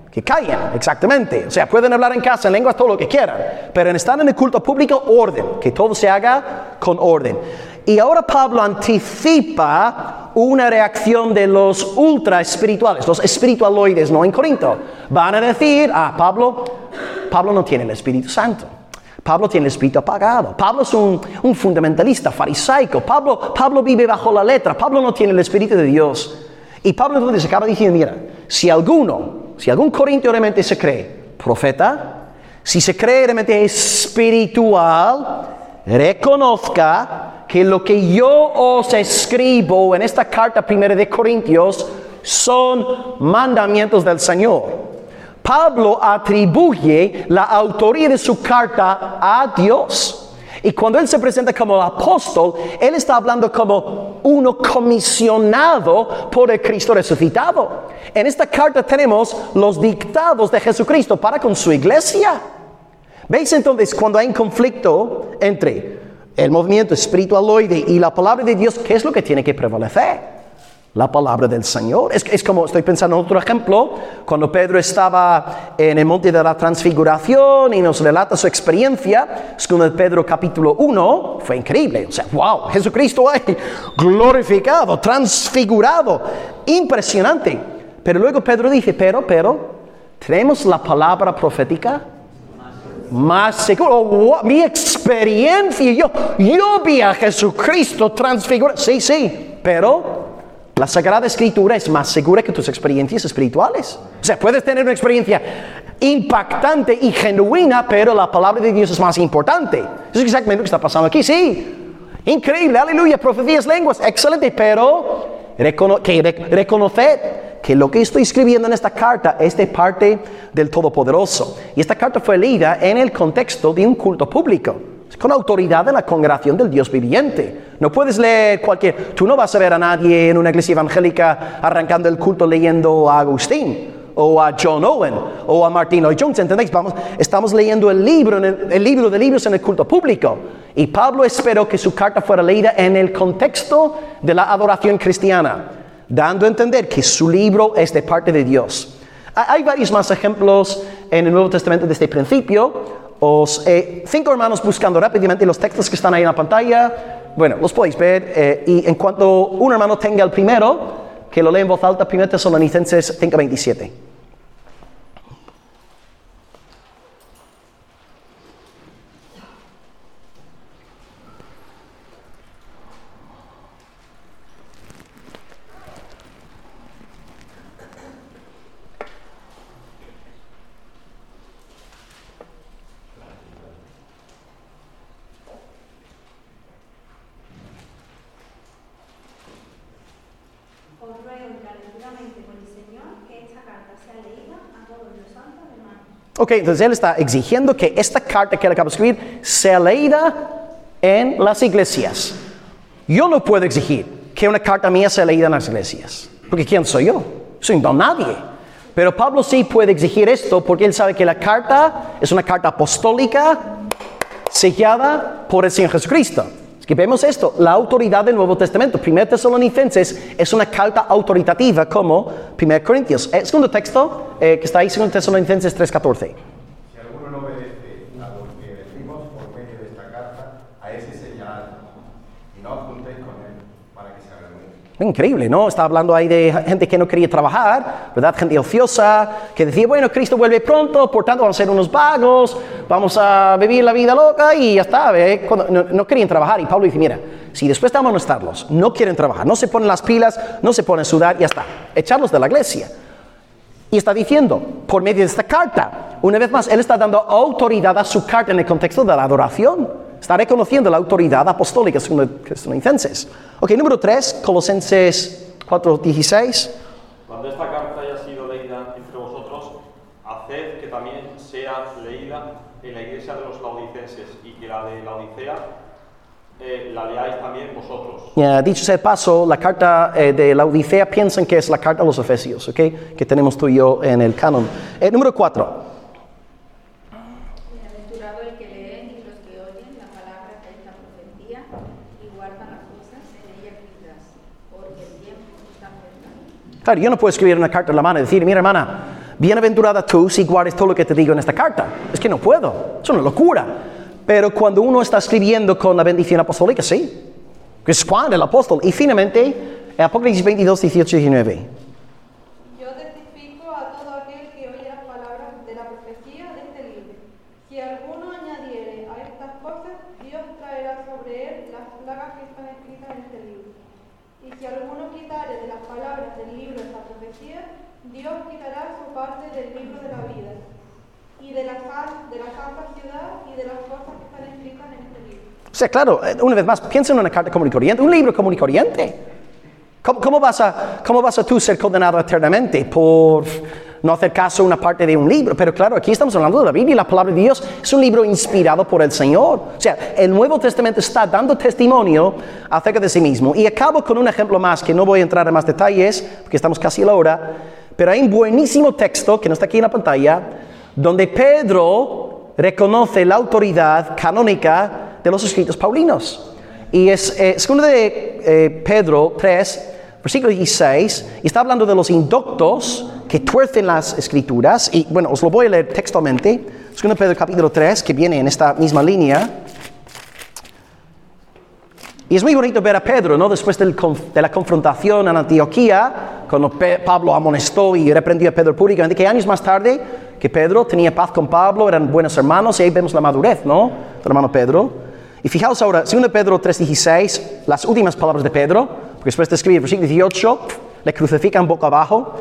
que callen, exactamente. O sea, pueden hablar en casa en lenguas todo lo que quieran, pero en estar en el culto público, orden, que todo se haga con orden. Y ahora Pablo anticipa una reacción de los ultra espirituales, los espiritualoides, no en Corinto. Van a decir, ah, Pablo, Pablo no tiene el Espíritu Santo. Pablo tiene el espíritu apagado. Pablo es un, fundamentalista, farisaico. Pablo, Pablo vive bajo la letra. Pablo no tiene el espíritu de Dios. Y Pablo entonces acaba diciendo, mira, si alguno, si algún corintio realmente se cree profeta, si se cree realmente espiritual, reconozca que lo que yo os escribo en esta carta primera de Corintios son mandamientos del Señor. Pablo atribuye la autoría de su carta a Dios. Y cuando él se presenta como apóstol, él está hablando como uno comisionado por el Cristo resucitado. En esta carta tenemos los dictados de Jesucristo para con su iglesia. ¿Veis entonces cuando hay un conflicto entre el movimiento espiritualoide y la palabra de Dios, qué es lo que tiene que prevalecer? La palabra del Señor. Es, como, estoy pensando en otro ejemplo, cuando Pedro estaba en el monte de la transfiguración y nos relata su experiencia, es como Pedro capítulo 1, fue increíble, o sea, wow, Jesucristo ahí, glorificado, transfigurado, impresionante. Pero luego Pedro dice, pero, pero, tenemos la palabra profética más seguro. Oh, mi experiencia, yo, yo vi a Jesucristo transfigurado. Sí, sí, pero la Sagrada Escritura es más segura que tus experiencias espirituales. O sea, puedes tener una experiencia impactante y genuina, pero la palabra de Dios es más importante. Eso es exactamente lo que está pasando aquí, sí. Increíble, aleluya, profecías, lenguas, excelente, pero que reconocer que lo que estoy escribiendo en esta carta es de parte del Todopoderoso. Y esta carta fue leída en el contexto de un culto público con autoridad de la congregación del Dios viviente. No puedes leer cualquier... Tú no vas a ver a nadie en una iglesia evangélica arrancando el culto leyendo a Agustín o a John Owen o a Martin Lloyd Jones, ¿entendéis? Estamos leyendo el libro, el, libro de libros en el culto público. Y Pablo esperó que su carta fuera leída en el contexto de la adoración cristiana, dando a entender que su libro es de parte de Dios. Hay varios más ejemplos en el Nuevo Testamento desde el principio. Os, eh, cinco hermanos buscando rápidamente los textos que están ahí en la pantalla. Bueno, los podéis ver. Eh, y en cuanto un hermano tenga el primero, que lo lee en voz alta, 1 Tesalonicenses 5.27. Ok, entonces él está exigiendo que esta carta que él acaba de escribir sea leída en las iglesias. Yo no puedo exigir que una carta mía sea leída en las iglesias, porque ¿quién soy yo? Soy don nadie. Pero Pablo sí puede exigir esto porque él sabe que la carta es una carta apostólica sellada por el Señor Jesucristo. Que vemos esto, la autoridad del Nuevo Testamento. 1 Tesalonicenses es una carta autoritativa como 1 Corintios. El segundo texto eh, que está ahí, 2 Tesalonicenses 3.14. Si alguno no obedece a lo que decimos por medio de esta carta, a ese señaladlo, y no os juntéis con él para que se avergüence. Increíble, ¿no? Está hablando ahí de gente que no quería trabajar, ¿verdad? Gente ociosa, que decía, bueno, Cristo vuelve pronto, por tanto vamos a ser unos vagos, vamos a vivir la vida loca y ya está. Cuando no, no querían trabajar. Y Pablo dice, mira, si después de amonestarlos, no quieren trabajar, no se ponen las pilas, no se ponen a sudar, ya está, echarlos de la iglesia. Y está diciendo, por medio de esta carta, una vez más, él está dando autoridad a su carta en el contexto de la adoración. Está reconociendo la autoridad apostólica según los tesalonicenses. Ok, número 3, Colosenses 4:16. Cuando esta carta haya sido leída entre vosotros, haced que también sea leída en la iglesia de los laodicenses y que la de Laodicea eh, la leáis también vosotros. Ya, dicho sea paso, la carta eh, de la Odisea piensan que es la carta a los Efesios, ¿ok? Que tenemos tú y yo en el canon. Eh, número 4. Bienaventurado el que lee y los que oyen la palabra de esta profecía y guardan las cosas en ella escritas, porque el tiempo está cercano. Yo no puedo escribir una carta en la mano y decir, mira hermana, bienaventurada tú si guardes todo lo que te digo en esta carta. Es que no puedo, es una locura. Pero cuando uno está escribiendo con la bendición apostólica, sí. Es Juan el apóstol. Y finalmente, Apocalipsis 22, 18 y 19. Yo testifico a todo aquel que oye las palabras de la profecía de este libro. Si alguno añadiere a estas cosas, Dios traerá sobre él las plagas que están escritas en este libro. Y si alguno quitare de las palabras del libro de esta profecía, Dios quitará su parte del libro de la vida, y de la, sal- de la santa ciudad, y de las cosas que están escritas en este libro. O sea, claro, eh, una vez más, piensa en una carta común y corriente, un libro común y corriente. ¿Cómo, cómo vas a, ¿Cómo vas a tú ser condenado eternamente por no hacer caso a una parte de un libro? Pero claro, aquí estamos hablando de la Biblia y la palabra de Dios es un libro inspirado por el Señor. O sea, el Nuevo Testamento está dando testimonio acerca de sí mismo. Y acabo con un ejemplo más, que no voy a entrar en más detalles, porque estamos casi a la hora, pero hay un buenísimo texto que no está aquí en la pantalla, donde Pedro reconoce la autoridad canónica de los escritos paulinos. Y es eh, segundo de eh, Pedro 3, versículo 16, y está hablando de los inductos que tuercen las escrituras. Y bueno, os lo voy a leer textualmente. Segundo Pedro capítulo 3, que viene en esta misma línea. Y es muy bonito ver a Pedro, ¿no? Después del de la confrontación en Antioquía, cuando Pe- Pablo amonestó y reprendió a Pedro públicamente, que años más tarde, que Pedro tenía paz con Pablo, eran buenos hermanos, y ahí vemos la madurez, ¿no? Del hermano Pedro. Y fijaos ahora, 2 Pedro 3.16, las últimas palabras de Pedro, porque después de escribir versículo 18, le crucifican boca abajo.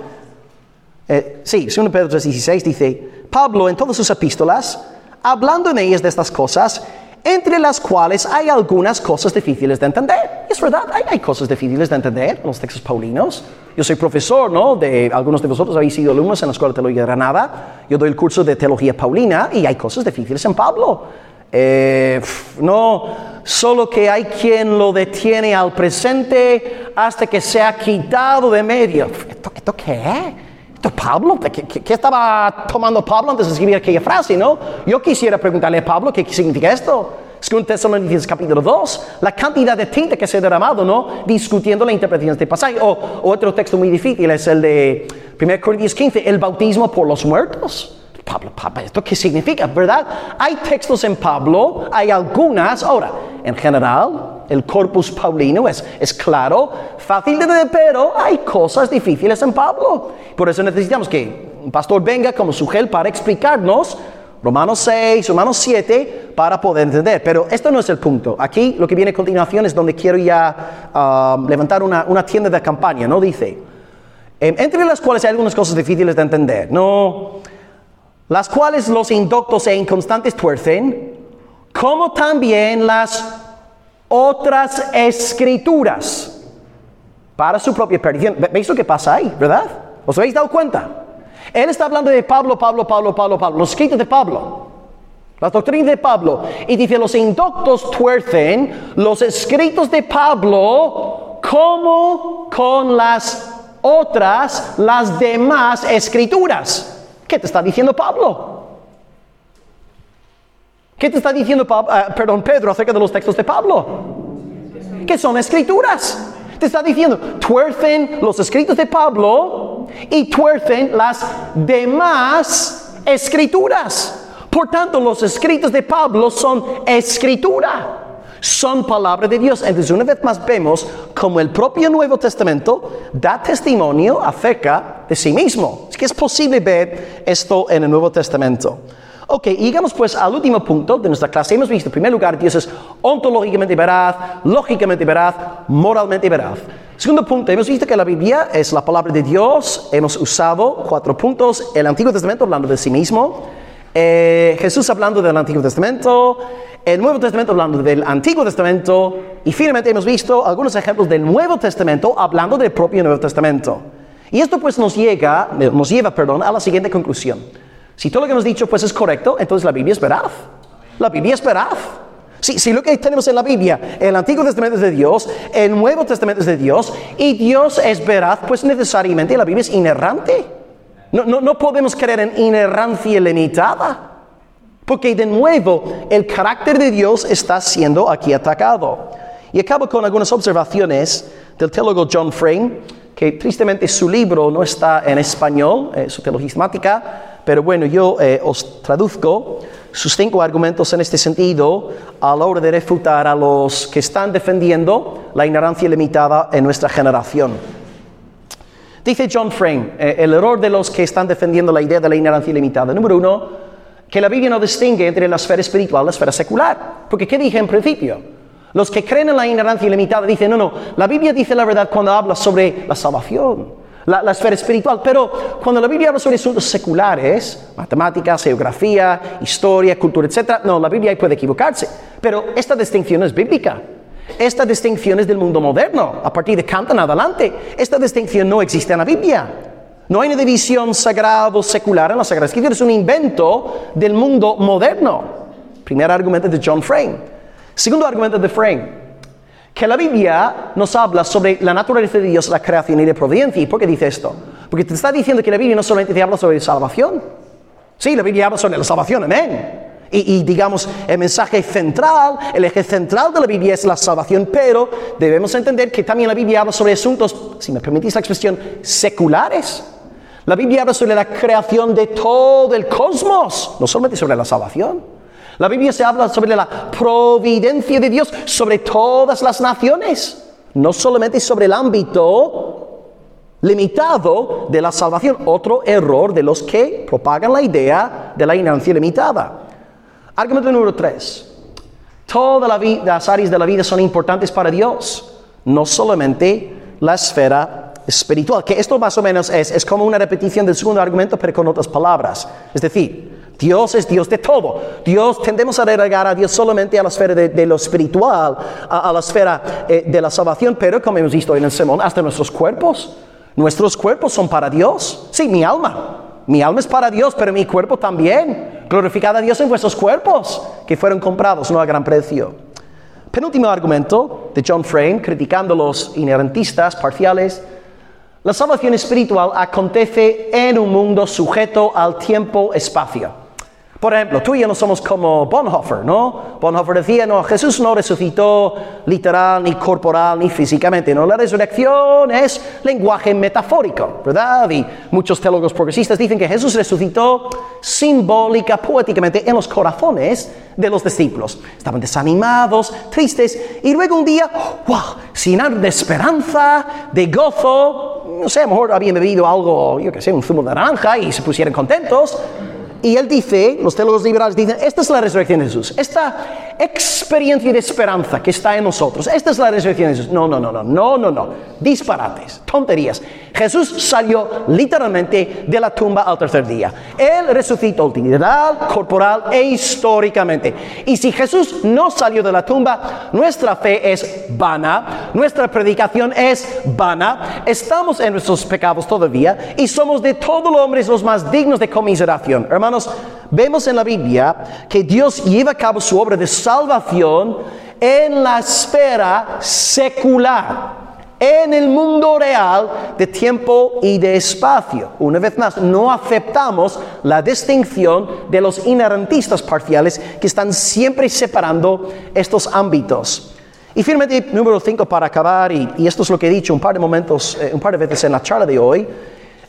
Eh, sí, 2 Pedro 3.16 dice, Pablo en todas sus epístolas, hablando en ellas de estas cosas, entre las cuales hay algunas cosas difíciles de entender. Es verdad, hay, hay cosas difíciles de entender en los textos paulinos. Yo soy profesor, ¿no? De algunos de vosotros habéis sido alumnos en la Escuela de Teología de Granada. Yo doy el curso de Teología Paulina y hay cosas difíciles en Pablo. Eh, no solo que hay quien lo detiene al presente hasta que sea quitado de medio. ¿Esto, esto qué es? ¿Esto es Pablo? ¿Qué, qué- qué estaba tomando Pablo antes de escribir aquella frase, no? Yo quisiera preguntarle a Pablo qué significa esto. Según Tesalonicenses capítulo 2, la cantidad de tinta que se ha derramado, ¿no? Discutiendo la interpretación de este pasaje. O otro texto muy difícil es el de 1 Corintios 15, el bautismo por los muertos. Pablo, Pablo, ¿esto qué significa? ¿Verdad? Hay textos en Pablo, hay algunas. Ahora, en general, el corpus paulino es, es claro, fácil de entender, pero hay cosas difíciles en Pablo. Por eso necesitamos que un pastor venga como su gel para explicarnos Romanos 6, Romanos 7, para poder entender. Pero esto no es el punto. Aquí lo que viene a continuación es donde quiero ya ah, levantar una, una tienda de campaña, ¿no? Dice, em, entre las cuales hay algunas cosas difíciles de entender, ¿no? Las cuales los inductos e inconstantes tuercen, como también las otras escrituras para su propia perdición. Ve- ¿Veis lo que pasa ahí, verdad? ¿Os habéis dado cuenta? Él está hablando de Pablo, Pablo, Pablo, Pablo, Pablo, los escritos de Pablo. Las doctrinas de Pablo. Y dice, los indoctos tuercen los escritos de Pablo como con las otras, las demás escrituras. ¿Qué te está diciendo Pablo? ¿Qué te está diciendo ah, perdón, Pedro acerca de los textos de Pablo? Que son escrituras. Te está diciendo, tuercen los escritos de Pablo y tuercen las demás escrituras. Por tanto, los escritos de Pablo son escritura. Son palabra de Dios. Entonces, una vez más vemos como el propio Nuevo Testamento da testimonio acerca de sí mismo. Es que es posible ver esto en el Nuevo Testamento. Ok, llegamos pues al último punto de nuestra clase. Hemos visto, en primer lugar, Dios es ontológicamente veraz, lógicamente veraz, moralmente veraz. Segundo punto, hemos visto que la Biblia es la palabra de Dios. Hemos usado cuatro puntos. El Antiguo Testamento hablando de sí mismo. Eh, Jesús hablando del Antiguo Testamento. El Nuevo Testamento hablando del Antiguo Testamento. Y finalmente hemos visto algunos ejemplos del Nuevo Testamento hablando del propio Nuevo Testamento. Y esto pues nos, llega, nos lleva perdón, a la siguiente conclusión. Si todo lo que hemos dicho pues es correcto, entonces la Biblia es veraz. La Biblia es veraz. Si, si lo que tenemos en la Biblia, el Antiguo Testamento es de Dios, el Nuevo Testamento es de Dios, y Dios es veraz, pues necesariamente la Biblia es inerrante. No, no, no podemos creer en inerrancia limitada. Porque de nuevo el carácter de Dios está siendo aquí atacado. Y acabo con algunas observaciones del teólogo John Frame, que tristemente su libro no está en español, eh, su teología sistemática, pero bueno, yo eh, os traduzco sus cinco argumentos en este sentido a la hora de refutar a los que están defendiendo la ignorancia limitada en nuestra generación. Dice John Frame, eh, el error de los que están defendiendo la idea de la ignorancia ilimitada. Número uno, que la Biblia no distingue entre la esfera espiritual y la esfera secular. Porque ¿qué dije en principio? Los que creen en la ignorancia ilimitada dicen, no, no, la Biblia dice la verdad cuando habla sobre la salvación, la, esfera espiritual, pero cuando la Biblia habla sobre asuntos seculares, matemáticas, geografía, historia, cultura, etc., no, la Biblia ahí puede equivocarse. Pero esta distinción es bíblica. Esta distinción es del mundo moderno, a partir de Kant en adelante. Esta distinción no existe en la Biblia. No hay una división sagrado secular en la Sagrada Escritura, es un invento del mundo moderno. Primer argumento de John Frame. Segundo argumento de Frame, que la Biblia nos habla sobre la naturaleza de Dios, la creación y la providencia. ¿Y por qué dice esto? Porque te está diciendo que la Biblia no solamente te habla sobre salvación. Sí, la Biblia habla sobre la salvación, amén. Y, y, digamos, el mensaje central, el eje central de la Biblia es la salvación, pero debemos entender que también la Biblia habla sobre asuntos, si me permitís la expresión, seculares. La Biblia habla sobre la creación de todo el cosmos, no solamente sobre la salvación. La Biblia se habla sobre la providencia de Dios sobre todas las naciones, no solamente sobre el ámbito limitado de la salvación. Otro error de los que propagan la idea de la ignorancia limitada. Argumento número tres. Todas la las áreas de la vida son importantes para Dios, no solamente la esfera espiritual. Que esto más o menos es, es como una repetición del segundo argumento, pero con otras palabras. Es decir, Dios es Dios de todo. Dios tendemos a relegar a Dios solamente a la esfera de, lo espiritual, a, la esfera eh, de la salvación, pero como hemos visto en el sermón, hasta nuestros cuerpos. Nuestros cuerpos son para Dios. Sí, mi alma. Mi alma es para Dios, pero mi cuerpo también. Glorificad a Dios en vuestros cuerpos, que fueron comprados no a gran precio. Penúltimo argumento de John Frame, criticando los inerentistas parciales. La salvación espiritual acontece en un mundo sujeto al tiempo-espacio. Por ejemplo, tú y yo no somos como Bonhoeffer, ¿no? Bonhoeffer decía, no, Jesús no resucitó literal, ni corporal, ni físicamente, no, la resurrección es lenguaje metafórico, ¿verdad? Y muchos teólogos progresistas dicen que Jesús resucitó simbólica, poéticamente en los corazones de los discípulos. Estaban desanimados, tristes, y luego un día, wow, sin de esperanza, de gozo, no sé, a lo mejor habían bebido algo, yo qué sé, un zumo de naranja y se pusieron contentos. Y él dice, los teólogos liberales dicen, esta es la resurrección de Jesús, esta experiencia de esperanza que está en nosotros, esta es la resurrección de Jesús. No, no, no, no, no, no, no, disparates, tonterías. Jesús salió literalmente de la tumba al tercer día. Él resucitó literal, corporal e históricamente. Y si Jesús no salió de la tumba, nuestra fe es vana, nuestra predicación es vana, estamos en nuestros pecados todavía y somos de todos los hombres los más dignos de conmiseración. Hermanos, vemos en la Biblia que Dios lleva a cabo su obra de salvación en la esfera secular en el mundo real de tiempo y de espacio. Una vez más, no aceptamos la distinción de los inerrantistas parciales que están siempre separando estos ámbitos. Y finalmente, número 5 para acabar, y, esto es lo que he dicho un par de momentos, eh, un par de veces en la charla de hoy.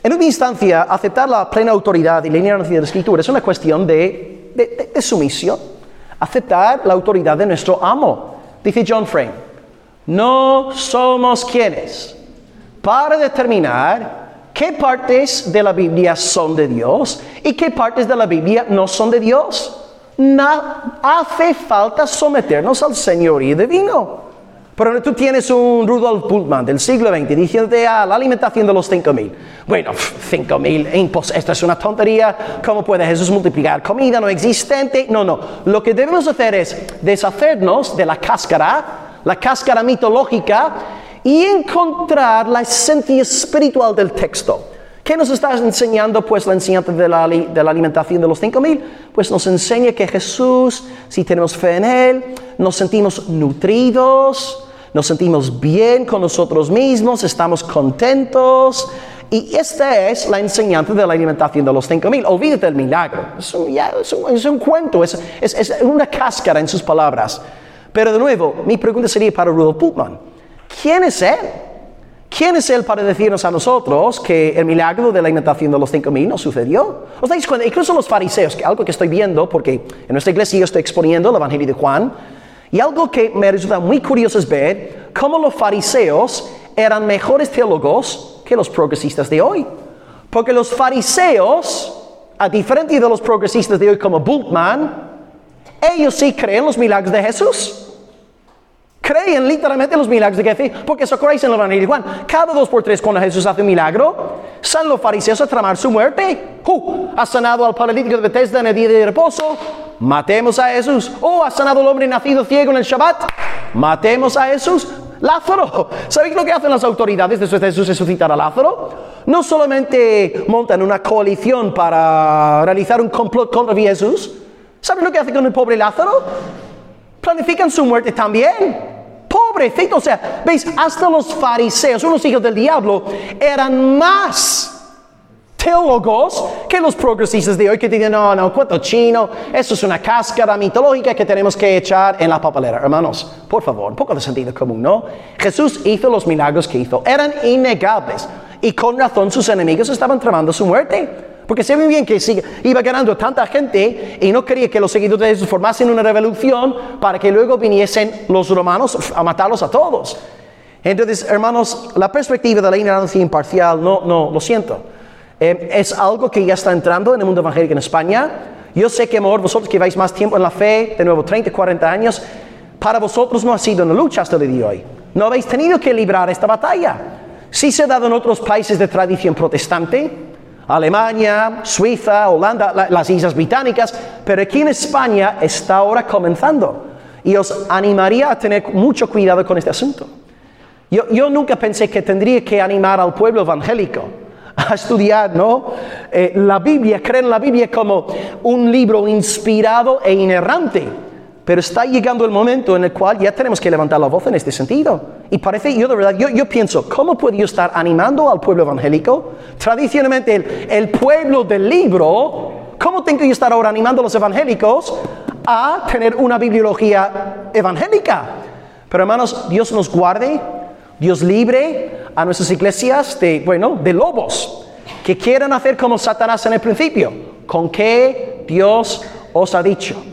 En una instancia, aceptar la plena autoridad y la inerrancia de la escritura es una cuestión de, de sumisión. Aceptar la autoridad de nuestro amo. Dice John Frame, no somos quienes para determinar qué partes de la Biblia son de Dios y qué partes de la Biblia no son de Dios. No hace falta someternos al señorío divino. Pero tú tienes un Rudolf Bultmann del siglo XX diciéndote a la alimentación de los 5.000. Bueno, 5.000, esto es una tontería. ¿Cómo puede Jesús multiplicar comida no existente? No, no. Lo que debemos hacer es deshacernos de la cáscara la cáscara mitológica y encontrar la esencia espiritual del texto. ¿Qué nos está enseñando pues la enseñanza de la, de la alimentación de los cinco mil? Pues nos enseña que Jesús, si tenemos fe en Él, nos sentimos nutridos, nos sentimos bien con nosotros mismos, estamos contentos. Y esta es la enseñanza de la alimentación de los cinco mil. Olvídate del milagro. Es un, cuento, es, una cáscara en sus palabras. Pero de nuevo, mi pregunta sería para Rudolf Putman. ¿Quién es él? ¿Quién es él para decirnos a nosotros que el milagro de la alimentación de los cinco mil no sucedió? ¿Os dais cuenta? Incluso los fariseos, que algo que estoy viendo, porque en nuestra iglesia yo estoy exponiendo el Evangelio de Juan, y algo que me resulta muy curioso es ver cómo los fariseos eran mejores teólogos que los progresistas de hoy. Porque los fariseos, a diferencia de los progresistas de hoy como Bultmann, ellos sí creen los milagros de Jesús. Creen literalmente los milagros de Jesús. Porque eso creéis en el Evangelio de Juan. Cada dos por tres cuando Jesús hace un milagro, salen los fariseos a tramar su muerte. Uh, ha sanado al paralítico de Bethesda en el día de reposo. Matemos a Jesús. Oh, ha sanado al hombre nacido ciego en el Shabbat. Matemos a Jesús. Lázaro. ¿Sabéis lo que hacen las autoridades después de Jesús resucitar a Lázaro? No solamente montan una coalición para realizar un complot contra Jesús, ¿Saben lo que hace con el pobre Lázaro? Planifican su muerte también. Pobrecito, o sea, veis, hasta los fariseos, unos hijos del diablo, eran más teólogos que los progresistas de hoy que dicen, no, no, cuento chino, eso es una cáscara mitológica que tenemos que echar en la papelera. Hermanos, por favor, un poco de sentido común, ¿no? Jesús hizo los milagros que hizo, eran innegables y con razón sus enemigos estaban tramando su muerte. Porque se ve bien que iba ganando tanta gente y no quería que los seguidores de Jesús formasen una revolución para que luego viniesen los romanos a matarlos a todos. Entonces, hermanos, la perspectiva de la ignorancia imparcial, no, no, lo siento. Eh, es algo que ya está entrando en el mundo evangélico en España. Yo sé que, vosotros que vais más tiempo en la fe, de nuevo 30, 40 años, para vosotros no ha sido una lucha hasta el día de hoy. No habéis tenido que librar esta batalla. Sí se ha dado en otros países de tradición protestante, Alemania, Suiza, Holanda, las Islas Británicas, pero aquí en España está ahora comenzando. Y os animaría a tener mucho cuidado con este asunto. Yo, nunca pensé que tendría que animar al pueblo evangélico a estudiar ¿no? Eh, la Biblia, creer en la Biblia como un libro inspirado e inerrante. Pero está llegando el momento en el cual ya tenemos que levantar la voz en este sentido. Y parece, yo de verdad, yo, pienso, ¿cómo puedo yo estar animando al pueblo evangélico? Tradicionalmente, el, pueblo del libro, ¿cómo tengo que estar ahora animando a los evangélicos a tener una bibliología evangélica? Pero hermanos, Dios nos guarde, Dios libre a nuestras iglesias de, bueno, de lobos que quieran hacer como Satanás en el principio. ¿Con qué Dios os ha dicho?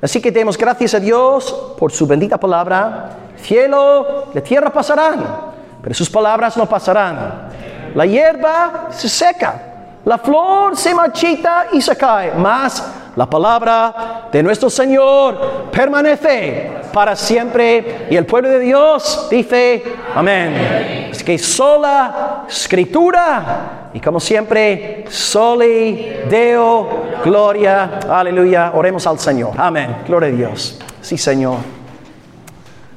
Así que demos gracias a Dios por su bendita palabra. Cielo, la tierra pasarán, pero sus palabras no pasarán. La hierba se seca, la flor se marchita y se cae, mas la palabra de nuestro Señor permanece para siempre. Y el pueblo de Dios dice, amén. Es que sola escritura y como siempre, soli Deo, gloria, aleluya. Oremos al Señor. Amén. Gloria a Dios. Sí, Señor.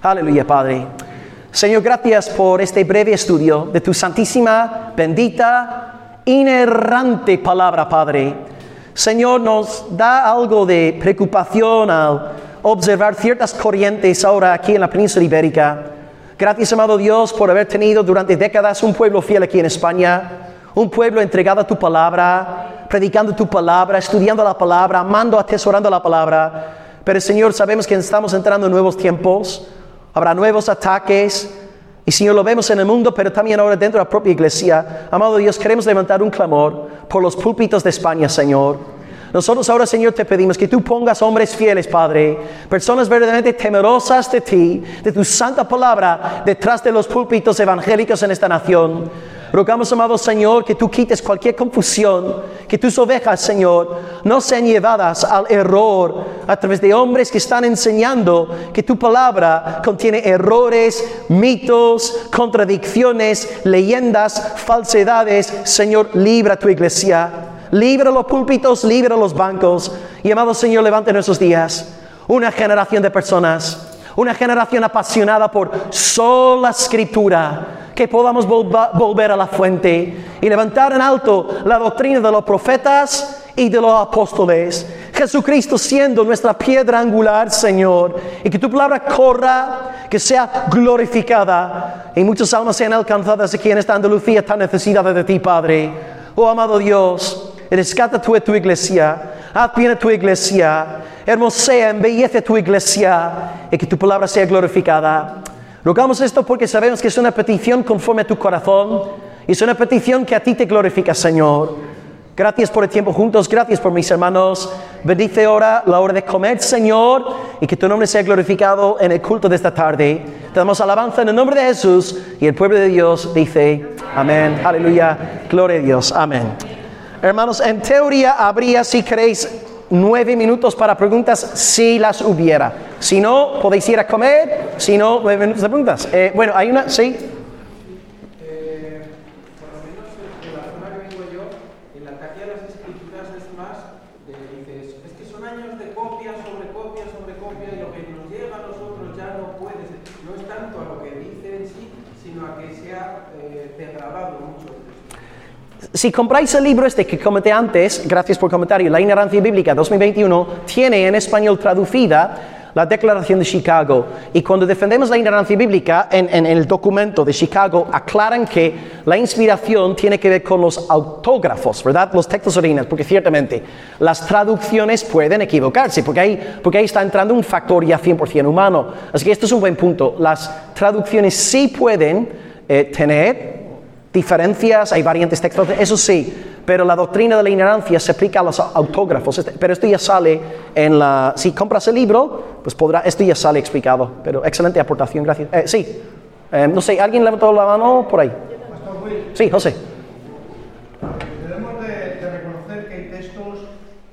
Aleluya, Padre. Señor, gracias por este breve estudio de tu santísima, bendita, inerrante palabra, Padre. Señor, nos da algo de preocupación al observar ciertas corrientes ahora aquí en la península ibérica. Gracias, amado Dios, por haber tenido durante décadas un pueblo fiel aquí en España, un pueblo entregado a tu palabra, predicando tu palabra, estudiando la palabra, amando, atesorando la palabra. Pero Señor, sabemos que estamos entrando en nuevos tiempos, habrá nuevos ataques. Y Señor, lo vemos en el mundo, pero también ahora dentro de la propia iglesia. Amado Dios, queremos levantar un clamor por los púlpitos de España, Señor. Nosotros ahora, Señor, te pedimos que tú pongas hombres fieles, Padre, personas verdaderamente temerosas de ti, de tu santa palabra, detrás de los púlpitos evangélicos en esta nación. Rogamos, amado Señor, que tú quites cualquier confusión, que tus ovejas, Señor, no sean llevadas al error a través de hombres que están enseñando que tu palabra contiene errores, mitos, contradicciones, leyendas, falsedades. Señor, libra tu iglesia. Libra los púlpitos, libra los bancos. Y amado Señor, levante en esos días una generación de personas, una generación apasionada por sola escritura, que podamos volver a la fuente y levantar en alto la doctrina de los profetas y de los apóstoles. Jesucristo siendo nuestra piedra angular, Señor, y que tu palabra corra, que sea glorificada y muchas almas sean alcanzadas aquí en esta Andalucía tan necesitada de ti, Padre. Oh amado Dios, rescata tú a tu iglesia, haz bien a tu iglesia, hermosea, embellece tu iglesia y que tu palabra sea glorificada. Rogamos esto porque sabemos que es una petición conforme a tu corazón y es una petición que a ti te glorifica, Señor. Gracias por el tiempo juntos, gracias por mis hermanos. Bendice ahora la hora de comer, Señor, y que tu nombre sea glorificado en el culto de esta tarde. Te damos alabanza en el nombre de Jesús y el pueblo de Dios dice, amén, aleluya, gloria a Dios, amén. Hermanos, en teoría habría, si queréis, nueve minutos para preguntas, si las hubiera. Si no, podéis ir a comer, si no, nueve minutos de preguntas. Eh, bueno, hay una, sí. Eh, por lo menos en la zona que vengo yo, en la calle de las escrituras es más, de, dices, es que son años de copia sobre copia sobre copia y lo que nos llega a nosotros ya no puede ser, no es tanto a lo que dice en sí, sino a que se ha eh, degradado mucho. Si compráis el libro este que comenté antes, gracias por el comentario, La ignorancia bíblica 2021, tiene en español traducida la Declaración de Chicago. Y cuando defendemos la ignorancia bíblica, en, en el documento de Chicago aclaran que la inspiración tiene que ver con los autógrafos, ¿verdad? Los textos originales, porque ciertamente las traducciones pueden equivocarse, porque ahí, porque ahí está entrando un factor ya 100% humano. Así que esto es un buen punto. Las traducciones sí pueden eh, tener diferencias, hay variantes textuales, eso sí, pero la doctrina de la ignorancia se aplica a los autógrafos, Este- pero esto ya sale en la, si compras el libro, pues podrá, esto ya sale explicado, pero excelente aportación, gracias. Eh, sí, Eh, no sé, ¿alguien levantó la mano por ahí? Sí, José. debemos de, de reconocer que hay textos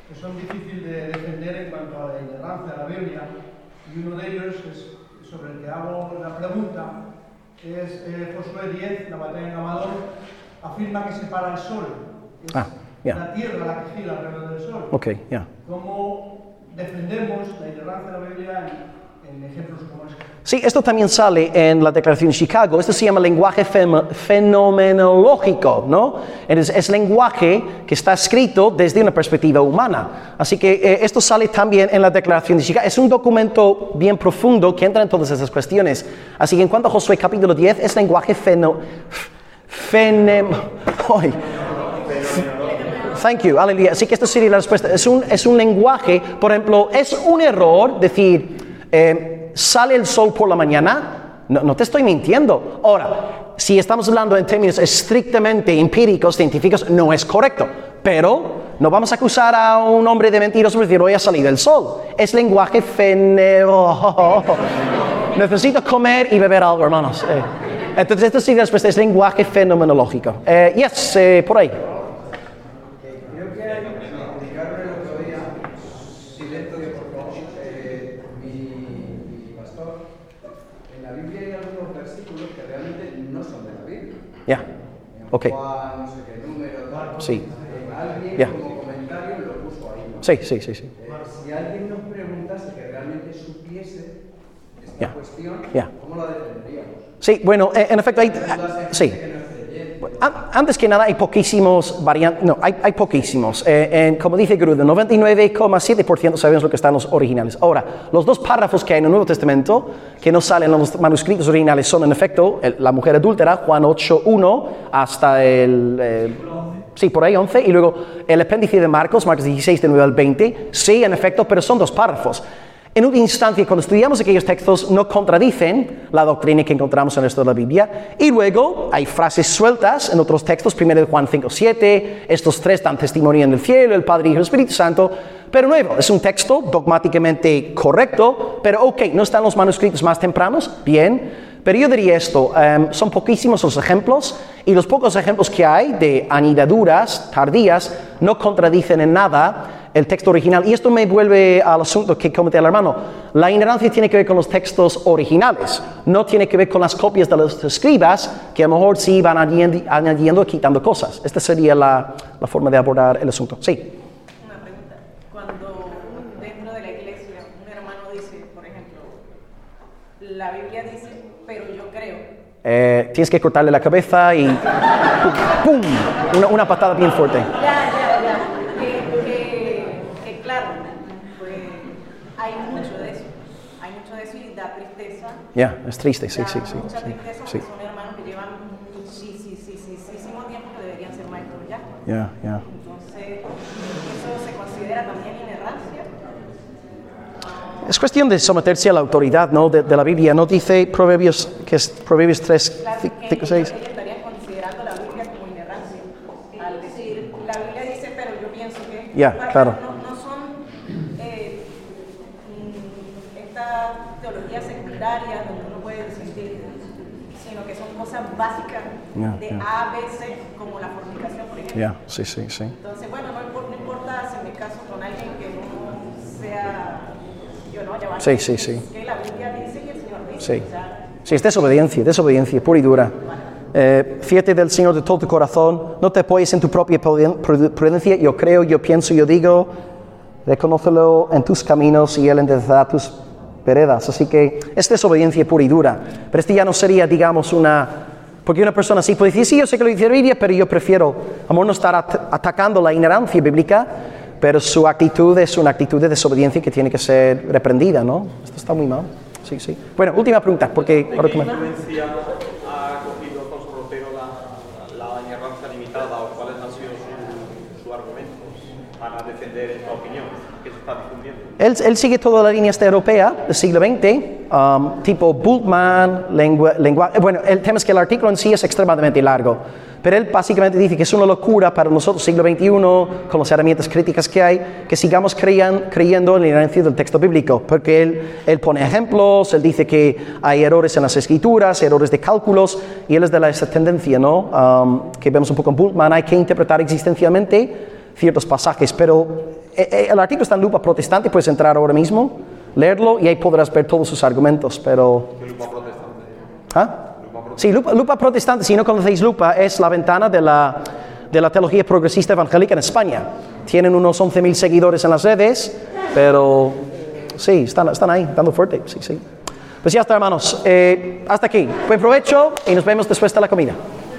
que son difíciles de defender en cuanto a la ignorancia de la Biblia, y uno de ellos es sobre el que hago la pregunta, es eh, Josué 10, la batalla en Amador, afirma que separa el sol. Es Ah, ya. la tierra la que gira alrededor del sol. Ok, ya. ¿Cómo defendemos la ignorancia de la Biblia en, este? Sí, esto también sale en la Declaración de Chicago. Esto se llama lenguaje fenomenológico, ¿no? Es, lenguaje que está escrito desde una perspectiva humana. Así que eh, esto sale también en la Declaración de Chicago. Es un documento bien profundo que entra en todas esas cuestiones. Así que en cuanto a Josué capítulo 10, es lenguaje feno... Fenem... Thank you, aleluya. Así que esto sería la respuesta. Es un, es un lenguaje, por ejemplo, es un error decir, eh, sale el sol por la mañana. No, te estoy mintiendo. Ahora, si estamos hablando en términos estrictamente empíricos, científicos, no es correcto. Pero no vamos a acusar a un hombre de mentiroso por decir, hoy ha salido el sol. Es lenguaje feneo. Necesito comer y beber algo, hermanos. Eh, entonces, esto sí respuesta es lenguaje fenomenológico. Eh, yes, eh, por ahí. Creo que hay, explicaron el otro día, silencio por favor, eh, mi, mi pastor, en la Biblia hay algunos versículos que realmente no son de la Biblia. Ya. En Ok. Juan, no sé qué número, tal. Sí. Alguien Ya. como comentario lo puso ahí. ¿no? Sí, sí, sí, sí. Eh, si alguien nos preguntase que realmente supiese. La cuestión. ¿cómo la defenderíamos? Sí, bueno, eh, en efecto ah, gente sí. que no es creyente. An- Antes que nada, hay poquísimos variantes. No, hay, hay poquísimos. Eh, en- como dice Gruder, 99,7% sabemos lo que están los originales. Ahora, los dos párrafos que hay en el Nuevo Testamento que no salen en los manuscritos originales son, en efecto, el- la mujer adúltera, Juan 8.1, hasta el. eh, sí, por ahí 11. Y luego el apéndice de Marcos, Marcos 16, de 9 al 20. Sí, en efecto, pero son dos párrafos. En última instancia, cuando estudiamos aquellos textos, no contradicen la doctrina que encontramos en el resto de la Biblia. Y luego hay frases sueltas en otros textos, primero de Juan 5, 7, estos tres dan testimonio en el cielo, el Padre, y el Espíritu Santo. Pero nuevo, es un texto dogmáticamente correcto, pero ok, no están los manuscritos más tempranos, bien. Pero yo diría esto, em, son poquísimos los ejemplos y los pocos ejemplos que hay de anidaduras tardías no contradicen en nada el texto original. Y esto me vuelve al asunto que comenté al hermano. La ignorancia tiene que ver con los textos originales, no tiene que ver con las copias de los escribas que a lo mejor sí van añadi- añadiendo y quitando cosas. Esta sería la, la forma de abordar el asunto. Sí. Una pregunta. Cuando dentro de la iglesia un hermano dice, por ejemplo, la Biblia dice, pero yo creo. Eh, tienes que cortarle la cabeza y ¡pum! Una, una patada bien fuerte. Ya, ya, ya. Que, que, que claro, pues hay mucho de eso. Hay mucho de eso y da Ya, es triste, sí, sí, sí. Mucha sí, tristeza sí. son hermanos que llevan muchísimo tiempo que deberían ser maestros ya. Ya, ya. Entonces, ¿eso se considera también inerrancia? Es cuestión de someterse a la autoridad ¿no? de, de la Biblia. No dice Proverbios, que es Proverbios 3, Claro, que 5, ellos, 6. ellos estarían considerando la Biblia como inerrancia. Al decir, la Biblia dice, pero yo pienso que. Ya, Pero claro. No, no son eh, mm, estas secundarias donde uno puede sino que son cosas básicas de. A, B, C, como la fornicación, por ejemplo. Sí, sí, sí. Entonces, bueno, no, impor- no importa si me caso con alguien que no sea. Yo no, ya va. Sí, sí, sí. Que la Biblia dice y el Señor dice. Sí. O sea, Sí, es desobediencia, desobediencia pura y dura. Eh, fíjate del Señor de todo tu corazón, no te apoyes en tu propia prudencia, yo creo, yo pienso, yo digo, reconócelo en tus caminos y Él enderezará tus veredas. Así que es desobediencia pura y dura. Pero este ya no sería, digamos, una... Porque una persona así puede decir, sí, yo sé que lo dice pero yo prefiero, amor, no estar at- atacando la ignorancia bíblica, pero su actitud es una actitud de desobediencia que tiene que ser reprendida, ¿no? Esto está muy mal. Sí, sí. Bueno, última pregunta, porque... ¿De ahora qué que me- influencia ha cogido Alfonso Rotero la, la inerrancia limitada o cuáles han sido sus su argumentos para defender esta opinión que se está difundiendo? Él, sigue toda la línea esta europea del siglo XX, um, tipo Bultmann, lengua, lenguaje. Bueno, el tema es que el artículo en sí es extremadamente largo, pero él básicamente dice que es una locura para nosotros, siglo XXI, con las herramientas críticas que hay, que sigamos creyendo en la herencia del texto bíblico, porque él, pone ejemplos, él dice que hay errores en las escrituras, errores de cálculos, y él es de la, esa tendencia, ¿no? Um, que vemos un poco en Bultmann, hay que interpretar existencialmente ciertos pasajes, pero el artículo está en lupa protestante, puedes entrar ahora mismo, leerlo y ahí podrás ver todos sus argumentos, pero... ¿Qué lupa protestante? ¿Ah? Sí, lupa, lupa protestante, si no conocéis lupa, es la ventana de la, de la teología progresista evangélica en España. Tienen unos 11.000 seguidores en las redes, pero sí, están, están ahí, dando fuerte, sí, sí. Pues ya está, hermanos. Eh, hasta aquí. Buen provecho y nos vemos después de la comida.